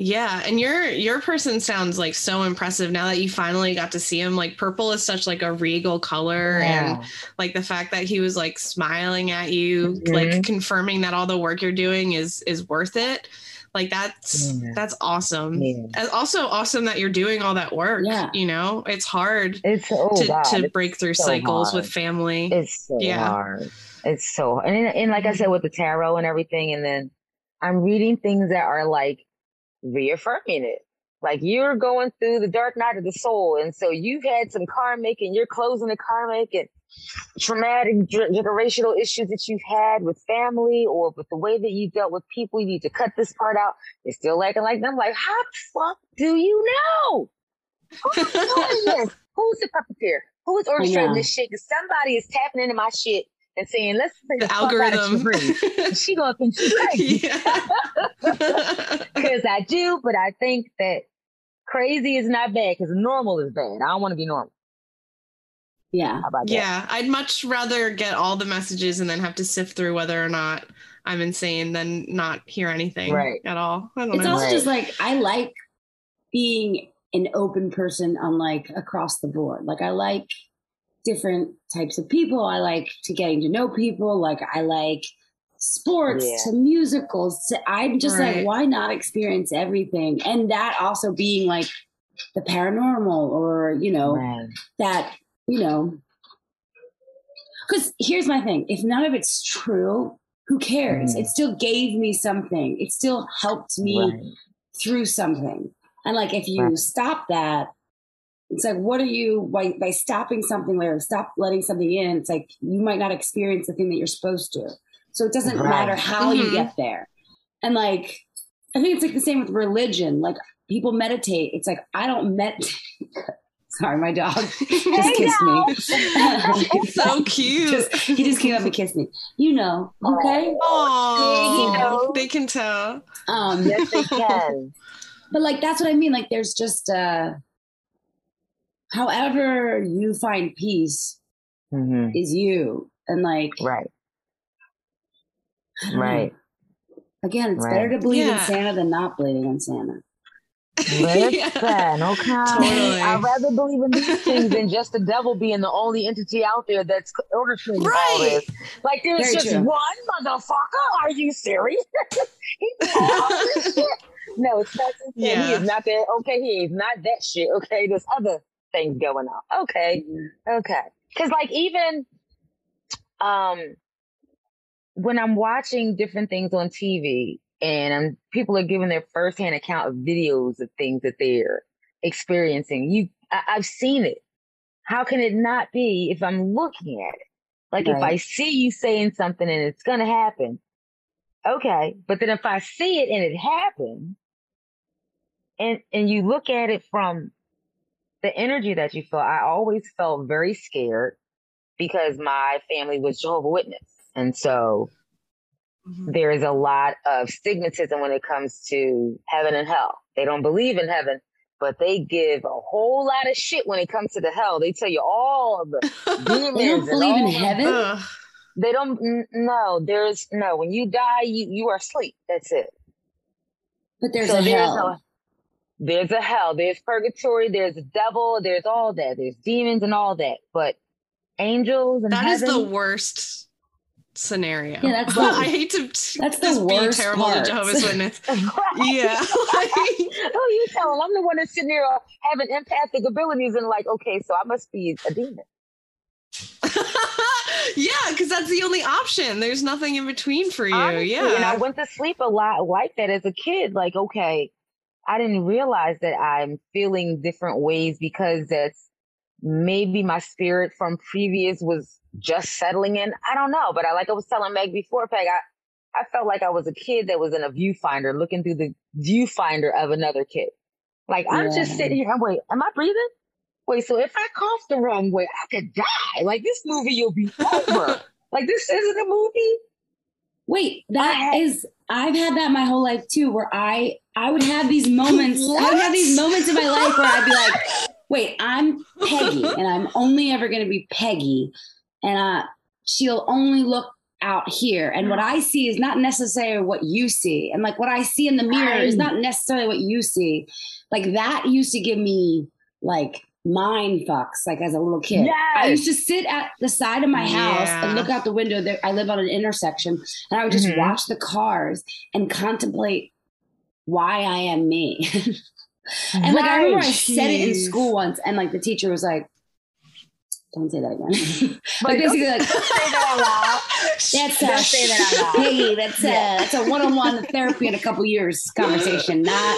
Yeah, and your your person sounds like so impressive now that you finally got to see him. Like purple is such like a regal color and like the fact that he was like smiling at you, like Mhm. confirming that all the work you're doing is is worth it. Like that's Yeah. that's awesome. Yeah. Also awesome that you're doing all that work. Yeah. You know, it's hard It's oh to, god, to it's break through so cycles hard. with family. It's so Yeah. hard. It's so and and like I said with the tarot and everything, and then I'm reading things that are like reaffirming it. Like you're going through the dark night of the soul, and so you've had some karmic, and you're closing the karmic and traumatic generational issues that you've had with family or with the way that you dealt with people. You need to cut this part out. You're still acting like them. Like, how the fuck do you know? Who's doing this? [LAUGHS] Who's the puppeteer? Who is orchestrating know. this shit? Because somebody is tapping into my shit and saying, "Let's take the the, fuck out of algorithm. Shabri." [LAUGHS] She gonna think she's crazy yeah. [LAUGHS] because I do, but I think that crazy is not bad because normal is bad. I don't want to be normal. Yeah. How about that? Yeah, I'd much rather get all the messages and then have to sift through whether or not I'm insane than not hear anything Right. at all. I don't It's know. also Right. just like I like being an open person on like across the board. Like I like different types of people. I like to getting to know people. Like I like sports Yeah. to musicals. To, I'm just Right. like, why not experience everything? And that also being like the paranormal or, you know, Right. that, you know, because here's my thing if none of it's true, who cares? Mhm. It still gave me something. It still helped me Right. through something. And like if you Right. stop that, it's like what are you by by stopping something or stop letting something in, it's like you might not experience the thing that you're supposed to. So it doesn't Right. matter how you Mhm. get there. And like I think it's like the same with religion. Like people meditate. It's like I don't meditate. [LAUGHS] Sorry, my dog [LAUGHS] just Hey, kissed me. It's [LAUGHS] so cute. Just- he just came up and kissed me. You know, okay? Oh, know. they can tell. Um, Yes, they can. but like that's what I mean. Like there's just uh however you find peace hmm is you. And like Right. I don't know. Right. Again, it's Right. better to believe Yeah. in Santa than not believing in Santa. Listen, [LAUGHS] okay. Totally. I'd rather believe in these things than [LAUGHS] just the devil being the only entity out there that's orchestrating all Right. this. Like there's Very just true. one motherfucker. Are you serious? [LAUGHS] He's doing all this shit. No, it's not. He Yeah. is not that. Okay, he is not that shit. Okay, there's other things going on. Okay, okay. Because like even um when I'm watching different things on TV and I'm, people are giving their firsthand account of videos of things that they're experiencing, you I, I've seen it. How can it not be if I'm looking at it? Like if I see you saying something and it's gonna happen, okay. But then if I see it and it happened, and and you look at it from the energy that you feel, I always felt very scared because my family was Jehovah Witness, and so mm-hmm. there is a lot of stigmatism when it comes to heaven and hell. They don't believe in heaven, but they give a whole lot of shit when it comes to the hell. They tell you all the [LAUGHS] demons. They don't believe in the- heaven? Ugh. They don't. n- No, there's no. When you die, you you are asleep. That's it. But there's So a there's hell. A there's a hell. There's purgatory. There's a devil. There's all that. There's demons and all that. But angels and That is heaven, the worst scenario. Yeah, that's [LAUGHS] the- I hate to that's the just be terrible part. to Jehovah's [LAUGHS] Witness. [LAUGHS] Yeah. like- oh, you tell them I'm the one that's sitting there having empathic abilities and like, okay, so I must be a demon. yeah, because that's the only option. There's nothing in between for you. Honestly, yeah. And I went to sleep a lot like that as a kid. Like, okay, I didn't realize that I'm feeling different ways because that's maybe my spirit from previous was just settling in. I don't know. But I like I was telling Meg before, Peg, I, I felt like I was a kid that was in a viewfinder looking through the viewfinder of another kid. Like I'm just sitting here. I'm wait, am I breathing? wait, so if I cough the wrong way, I could die. Like this movie, you'll be over. [LAUGHS] like this isn't a movie. Wait, that I- is I've had that my whole life too, where I I would have these moments. I would have these moments in my life where I'd be like, [LAUGHS] wait, I'm Peggy, and I'm only ever gonna be Peggy. And uh she'll only look out here. And what I see is not necessarily what you see. And like what I see in the mirror is not necessarily what you see. Like that used to give me like mind fucks, like as a little kid. I used to sit at the side of my house Yeah. and look out the window. There, I live on an intersection, and I would just Mhm. watch the cars and contemplate why I am me. [LAUGHS] and like I remember I Right. said it in school once, and like the teacher was like, "Don't say that again." But [LAUGHS] like basically, like [LAUGHS] say that out loud. that's Don't say that out loud. Peggy, that's uh, that's a one-on-one therapy in a couple years conversation, not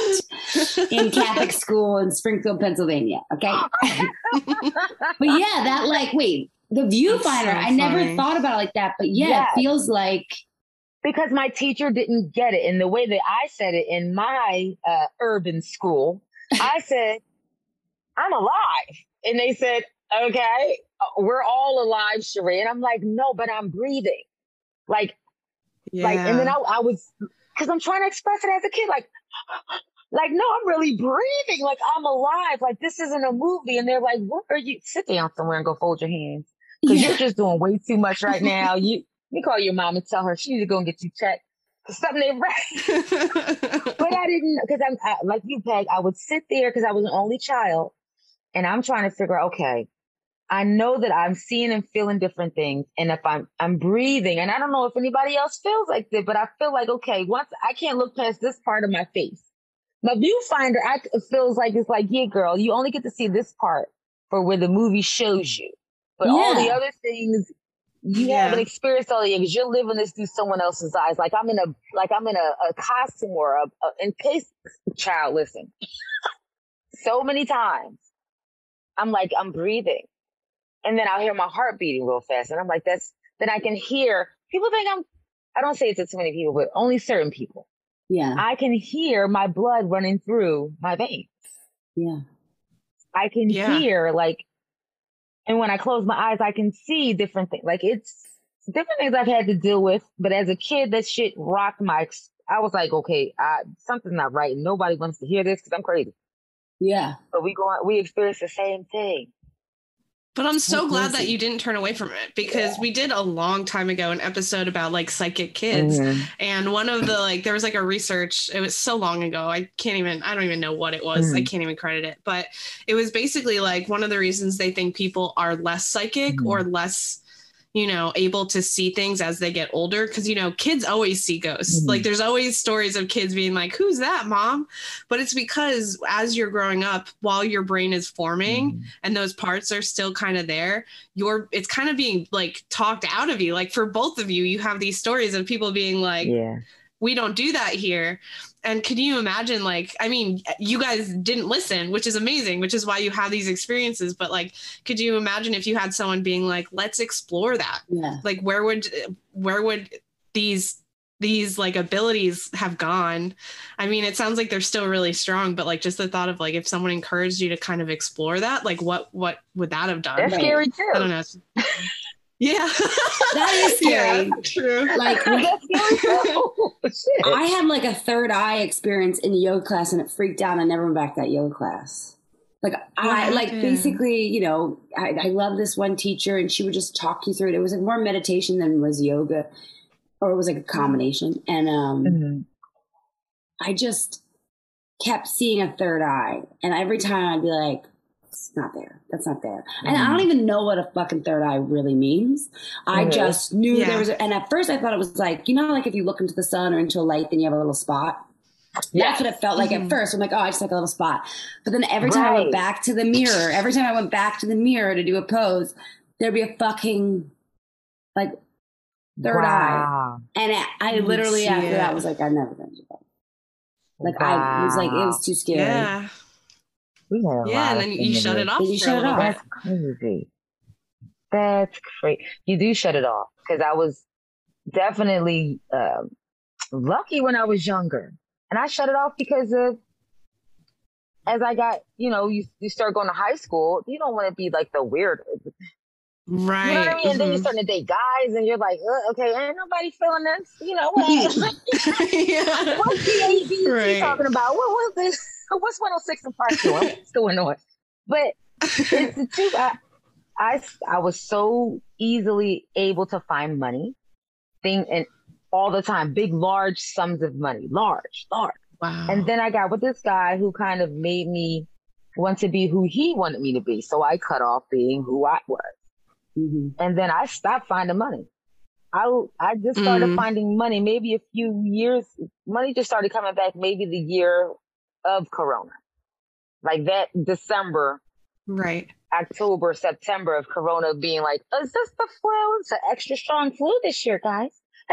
in Catholic school in Springfield, Pennsylvania. Okay. [LAUGHS] but yeah, that like, wait, the viewfinder. So I never thought about it like that, but yeah, Yes. it feels like because my teacher didn't get it in the way that I said it in my uh, urban school. I [LAUGHS] said, "I'm alive," and they said, "Okay, uh, we're all alive, Sheree." And I'm like, "No, but I'm breathing." Like, Yeah. like, and then I, I was because I'm trying to express it as a kid, like. Like, no, I'm really breathing. Like, I'm alive. Like, this isn't a movie. And they're like, what are you? Sit down somewhere and go fold your hands. Because yeah, you're just doing way too much right [LAUGHS] now. You, you call your mom and tell her she needs to go and get you checked. something ain't right. [LAUGHS] But I didn't, because I'm I, like you, Peg. I would sit there because I was an only child, and I'm trying to figure. out, Okay, I know that I'm seeing and feeling different things, and if I'm I'm breathing, and I don't know if anybody else feels like this, but I feel like okay, once I can't look past this part of my face. My viewfinder, I feels like it's like, yeah, girl, you only get to see this part for where the movie shows you, but all the other things. You Yeah. haven't experienced all the because you're living this through someone else's eyes. Like I'm in a like I'm in a, a costume or a, a in case child listen. so many times. I'm like, I'm breathing. And then I'll hear my heart beating real fast. And I'm like, that's then I can hear people think I'm I don't say it to too many people, but only certain people. Yeah, I can hear my blood running through my veins. yeah, I can Yeah. hear like, and when I close my eyes, I can see different things. Like it's different things I've had to deal with. But as a kid, that shit rocked my. I was like, okay, I, something's not right. And nobody wants to hear this because I'm crazy. yeah. But we go, we experience the same thing. But I'm so glad that you didn't turn away from it because we did a long time ago an episode about like psychic kids. And one of the like there was like a research, it was so long ago. I can't even I don't even know what it was. I Mhm. can't even credit it. But it was basically like one of the reasons they think people are less psychic Mhm. or less you know able to see things as they get older because you know kids always see ghosts Mhm. like there's always stories of kids being like who's that mom but it's because as you're growing up while your brain is forming Mhm. and those parts are still kind of there you're it's kind of being like talked out of you like for both of you you have these stories of people being like yeah. we don't do that here and can you imagine like i mean you guys didn't listen which is amazing which is why you have these experiences but like could you imagine if you had someone being like let's explore that Yeah. like where would where would these these like abilities have gone i mean it sounds like they're still really strong but like just the thought of like if someone encouraged you to kind of explore that like what what would that have done That's Right. scary too. i don't know [LAUGHS] yeah That is [LAUGHS] scary. yeah, true Like [LAUGHS] scary I had like a third eye experience in the yoga class and it freaked out. I never went back to that yoga class. Like I like happened? basically, you know, I, I love this one teacher and she would just talk you through it. It was like more meditation than was yoga, or it was like a combination. And um, Mhm. I just kept seeing a third eye, and every time I'd be like, "It's not there. That's not there." And I don't even know what a fucking third eye really means. I Mhm. just knew Yeah. there was. A, and at first, I thought it was like you know, like if you look into the sun or into a light, then you have a little spot. Yes. That's what it felt like Mhm. at first. I'm like, oh, I just like a little spot. But then every time I went back to the mirror, every time I went back to the mirror to do a pose, there'd be a fucking like third eye. And I, I literally after that was like, I'm never gonna do that. Like I was like, it was too scary. yeah We had a yeah lot and then you shut it off you shut it off. That's crazy. That's crazy. You do shut it off because I was definitely um, lucky when I was younger, and I shut it off because of as I got, you know, you you start going to high school, you don't want to be like the weird. Right. You know what I mean? And then you Mhm. start to date guys, and you're like, uh, okay, ain't nobody feeling this. You know what? [LAUGHS] yeah. [LAUGHS] What's the ABC Right. talking about? What was this? What's 106 and Park doing? What's going on? But it's the truth. I, I, I was so easily able to find money, thing, and all the time, big, large sums of money, large, large. Wow. And then I got with this guy who kind of made me want to be who he wanted me to be. So I cut off being who I was. Mhm. And then I stopped finding money. I, I just started Mm. finding money maybe a few years. Money just started coming back maybe the year of Corona. Like that December, right. October, September of Corona being like, is this the flu? It's an extra strong flu this year, guys. [LAUGHS]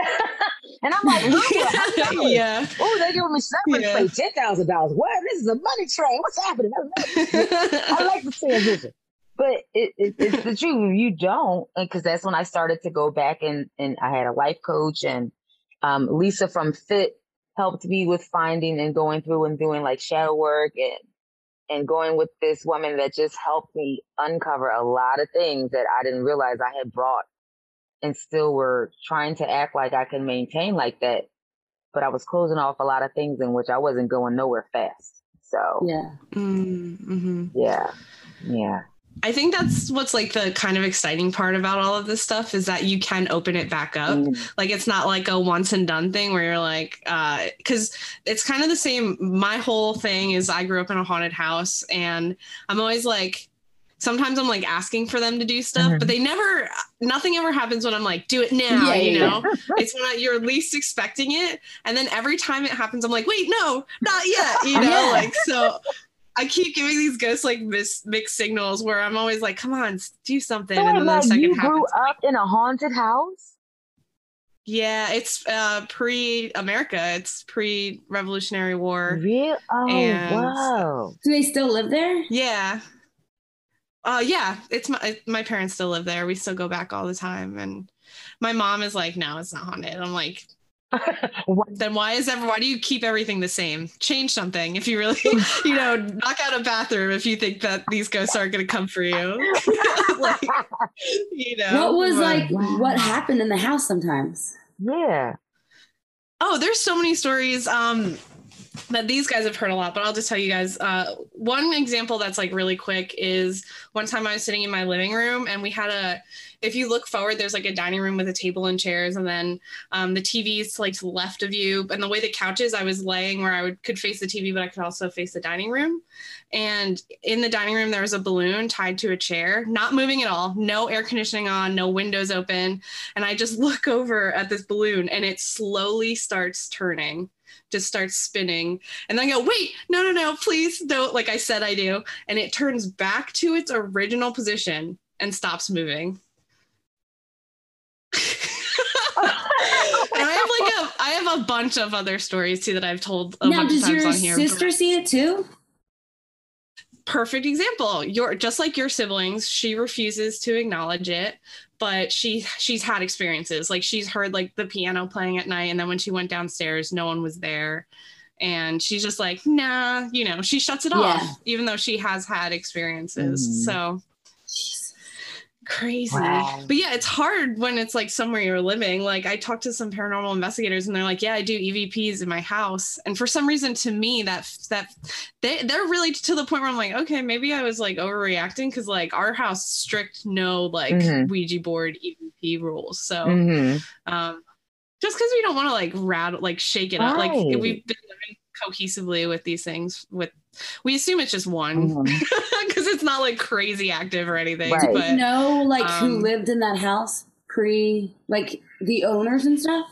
and I'm like, oh, [LAUGHS] yeah. oh, they're giving me severance Yeah. pay, ten thousand dollars. What? This is a money train. What's happening? I [LAUGHS] like the transition, but it, it, it's the truth. If you don't, because that's when I started to go back and and I had a life coach and um, Lisa from Fit helped me with finding and going through and doing like shadow work and and going with this woman that just helped me uncover a lot of things that I didn't realize I had brought and still were trying to act like I can maintain like that. But I was closing off a lot of things in which I wasn't going nowhere fast. So Yeah. Mm-hmm. yeah, yeah. I think that's what's like the kind of exciting part about all of this stuff is that you can open it back up. Mm. Like it's not like a once and done thing where you're like, uh, because it's kind of the same. My whole thing is I grew up in a haunted house, and I'm always like, sometimes I'm like asking for them to do stuff, Mhm. but they never, nothing ever happens when I'm like, do it now, Yeah, you yeah, know? [LAUGHS] it's when you're least expecting it, and then every time it happens, I'm like, wait, no, not yet, you [LAUGHS] know? Yeah. Like so. I keep giving these ghosts like mis- mixed signals where I'm always like, "Come on, do something," So and then the like second you happens. grew up in a haunted house? Yeah, it's uh, pre-America. It's pre-Revolutionary War. Real? Oh And- wow! Do they still live there? Yeah. Uh, yeah. It's my my parents still live there. We still go back all the time, and my mom is like, "No, it's not haunted." I'm like, What? [LAUGHS] "Then why is ever? Why do you keep everything the same? Change something if you really, [LAUGHS] you know, knock out a bathroom if you think that these ghosts aren't going to come for you." [LAUGHS] like, you know. What was but- like what happened in the house sometimes? yeah. Oh, there's so many stories um, that these guys have heard a lot, but I'll just tell you guys. Uh, one example that's like really quick is one time I was sitting in my living room and we had a, if you look forward, there's like a dining room with a table and chairs, and then um, the is like to the left of you. And the way the couch is, I was laying where I would could face the TV, but I could also face the dining room. And in the dining room, there was a balloon tied to a chair, not moving at all, no air conditioning on, no windows open. And I just [LAUGHS] look over at this balloon and it slowly starts turning, just starts spinning. And then I go, wait, no, no, no, please don't. Like I said, I do. And it turns back to its original position and stops moving. and I have like a, I have a bunch of other stories too that I've told a now, bunch of does times your on here. sister see it too? perfect example you're just like your siblings she refuses to acknowledge it but she she's had experiences like she's heard like the piano playing at night and then when she went downstairs no one was there and she's just like nah you know she shuts it Yeah. off even though she has had experiences Mhm. so crazy Wow. but yeah it's hard when it's like somewhere you're living like i talked to some paranormal investigators and they're like yeah i do evps in my house and for some reason to me that that they, they're really to the point where i'm like okay maybe i was like overreacting because like our house strict no like Mhm. ouija board evp rules so Mhm. um just because we don't want to like rattle like shake it up like we've been living cohesively with these things with we assume it's just one [LAUGHS] because it's not like crazy active or anything Right. but know like who um, lived in that house pre like the owners and stuff?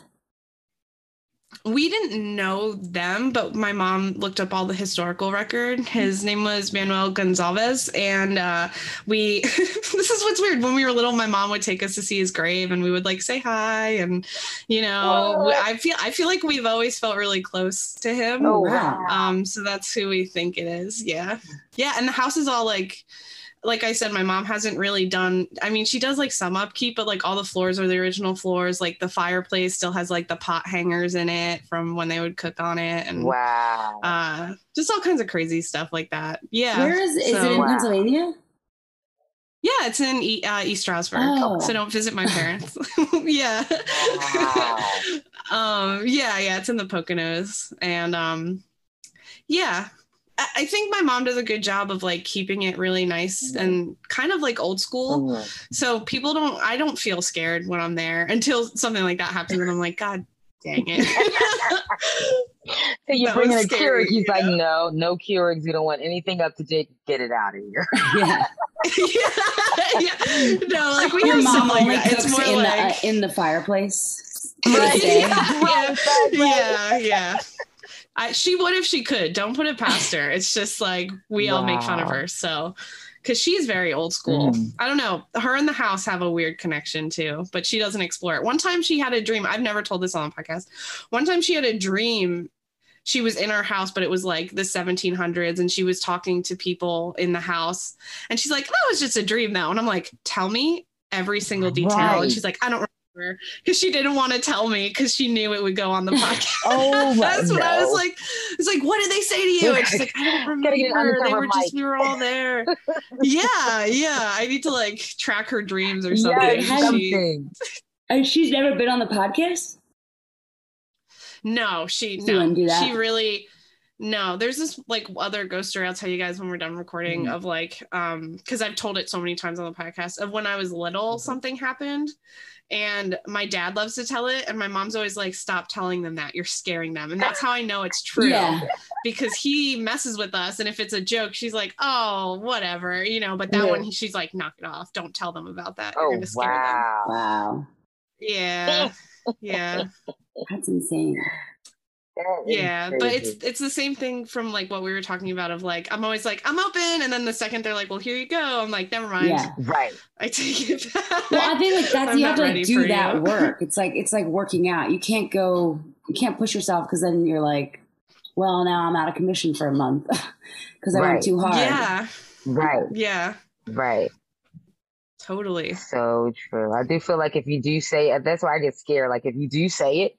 We didn't know them, but my mom looked up all the historical record. His name was Manuel Gonzalez, and uh, we. [LAUGHS] this is what's weird. When we were little, my mom would take us to see his grave, and we would like say hi, and you know, What? I feel I feel like we've always felt really close to him. Oh wow. wow. Um, so that's who we think it is. Yeah, yeah, and the house is all like. Like I said, my mom hasn't really done. I mean, she does like some upkeep, but like all the floors are the original floors. Like the fireplace still has like the pot hangers in it from when they would cook on it, and Wow. uh, just all kinds of crazy stuff like that. Yeah, Where is is it in Wow. Pennsylvania? yeah, it's in E- uh, East Stroudsburg. Oh. So don't visit my parents. [LAUGHS] [LAUGHS] yeah. Wow. [LAUGHS] um yeah yeah it's in the poconos and um yeah I, I think my mom does a good job of like keeping it really nice Mm-hmm. and kind of like old school Mhm. so people don't i don't feel scared when i'm there until something like that happens and i'm like god dang it [LAUGHS] So you're That bringing was a scary, Keurig. He's you like, know? no, no Keurigs. You don't want anything up to date. Get it out of here. [LAUGHS] Yeah. yeah, [LAUGHS] yeah. no like we Your have mom stuff like it's cooks more in like the uh, in the fireplace. Right. To this day. yeah, Right, right, yeah, yeah. I, she would if she could. Don't put it past her. It's just like we all make fun of her. So, because she's very old school. Mhm. I don't know. Her and the house have a weird connection too, but she doesn't explore it. One time she had a dream. I've never told this on the podcast. One time she had a dream. She was in our house, but it was like the 1700s, and she was talking to people in the house. And she's like, "That was just a dream, though." And I'm like, "Tell me every single detail." Right. And she's like, "I don't remember," because she didn't want to tell me because she knew it would go on the [LAUGHS] podcast. Oh my [LAUGHS] That's what I was like. It's like, what did they say to you? And she's like, I don't [LAUGHS] Gotta get an remember. They undercover were just, we were all there. yeah, yeah. I need to like track her dreams or something. Yes, Has- She- something. And she's never been on the podcast. no, she You no. wouldn't do that? She really no. There's this like other ghost story I'll tell you guys when we're done recording Mhm. of like um because I've told it so many times on the podcast of when I was little Mm-hmm. something happened. And my dad loves to tell it, and my mom's always like, "Stop telling them that. You're scaring them." And that's how I know it's true. Yeah. because he messes with us and if it's a joke she's like oh whatever you know but that Yeah. one she's like knock it off don't tell them about that you're Oh gonna scare them wow. Wow. yeah yeah [LAUGHS] That's insane. That is yeah but it's it's the same thing from like what we were talking about of like i'm always like i'm open and then the second they're like well here you go i'm like never mind Yeah. right. [LAUGHS] i take it back Well, I think like that's I'm you have to like do that you. work. [LAUGHS] It's like it's like working out. You can't go. You can't push yourself because then you're like, well, now I'm out of commission for a month [LAUGHS] because I Right. went too hard. yeah Right. yeah Right. totally So true. I do feel like if you do say it, that's why I get scared. Like if you do say it,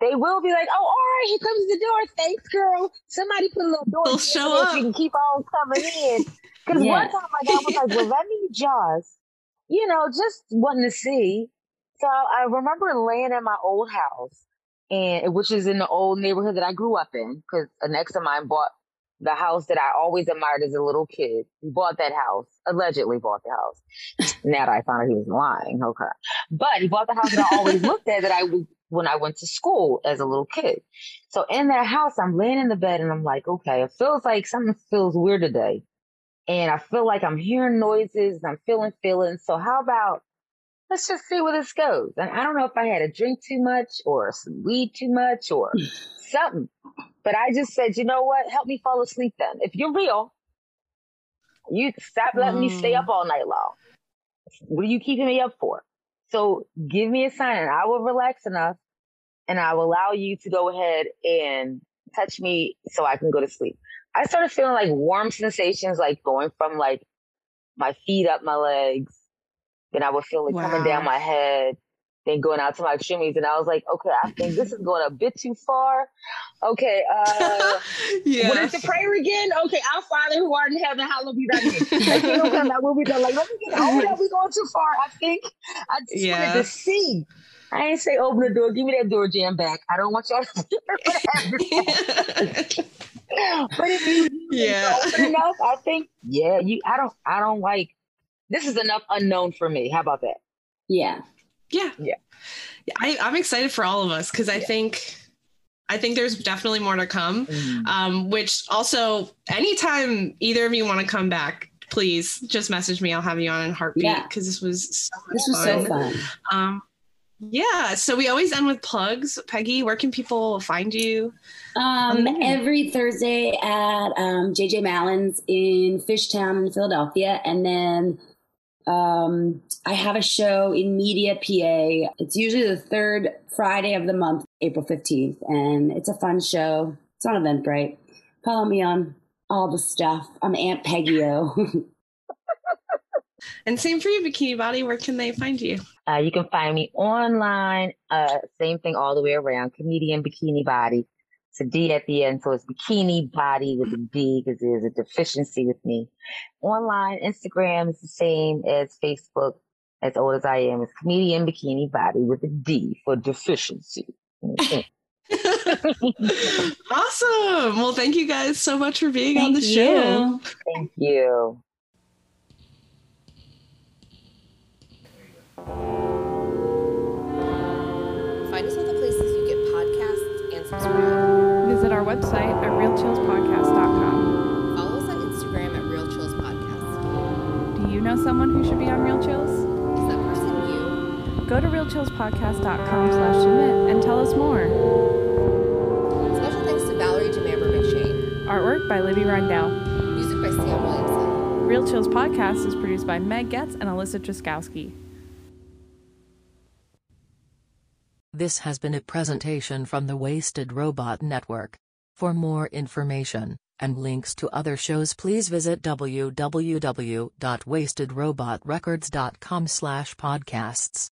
they will be like, "Oh, all right, here comes to the door. Thanks, girl. Somebody put a little door They'll here show so up. You can keep on coming in." [LAUGHS] Because Yeah. one time my dad was like, "Well, let me just, you know, just wanting to see." So I remember laying in my old house, and which is in the old neighborhood that I grew up in, because an ex of mine bought the house that I always admired as a little kid. He bought that house, allegedly bought the house. [LAUGHS] now that I found out he was lying, okay. But he bought the house that I always [LAUGHS] looked at that I was when I went to school as a little kid. So in that house, I'm laying in the bed and I'm like, okay, it feels like something feels weird today. And I feel like I'm hearing noises and I'm feeling feelings. So how about let's just see where this goes? And I don't know if I had a drink too much or some weed too much or [SIGHS] something. But I just said, you know what? Help me fall asleep then. If you're real, you stop letting me stay Mm. up all night long. What are you keeping me up for? So give me a sign and I will relax enough and I will allow you to go ahead and touch me so I can go to sleep. I started feeling like warm sensations, like going from like my feet up my legs. Then I would feel it coming down my head, then going out to my extremities. And I was like, okay, I think this is going a bit too far. Okay, uh, [LAUGHS] yeah what is the prayer again? Okay, our Father who art in heaven, hallowed be thy name. [LAUGHS] Like, you know, kind of will be done. Like, let me get hold up. We going too far. I think I just Yeah. wanted to see. I ain't say open the door. Give me that door jamb back. I don't want y'all to [LAUGHS] But if you Yeah. open enough, I think yeah. You, I don't. I don't like. This is enough unknown for me. How about that? Yeah. Yeah. Yeah. I, I'm excited for all of us because I think I think there's definitely more to come. Um, which also anytime either of you want to come back, please just message me. I'll have you on in a heartbeat Yeah. because this was so much This was fun. so fun. Um yeah, so we always end with plugs. Peggy, where can people find you? Um, every Thursday at um, JJ Mallon's in Fishtown in Philadelphia, and then um, I have a show in Media, PA. It's usually the third Friday of the month, April fifteenth, and it's a fun show. It's on Eventbrite. Follow me on all the stuff. I'm Aunt Peggy O. [LAUGHS] And same for you, Bikini Body. Where can they find you? Uh, you can find me online. Uh, same thing all the way around. Comedian Bikini Body. It's a D at the end, so it's Bikini Body with a D because there's a deficiency with me. Online, Instagram is the same as Facebook. As old as I am, it's Comedian Bikini Body with a D for deficiency. Mm-hmm. [LAUGHS] awesome. Well, thank you guys so much for being Thank on the you. show. Thank you. Find us all the places you get podcasts and subscribe. Visit our website at realchillspodcast.com. Follow us on Instagram at realchillspodcast. Do you know someone who should be on Real Chills? Is that person you? Go to realchillspodcast.com slash submit and tell us more. Special thanks to Valerie DeMamber McShane. Artwork by Libby Rindell. Music by Sam Williamson. Real Chills Podcast is produced by Meg Getz and Alyssa Truskowski. This has been a presentation from the Wasted Robot Network. For more information and links to other shows, please visit www.wastedrobotrecords.com/podcasts.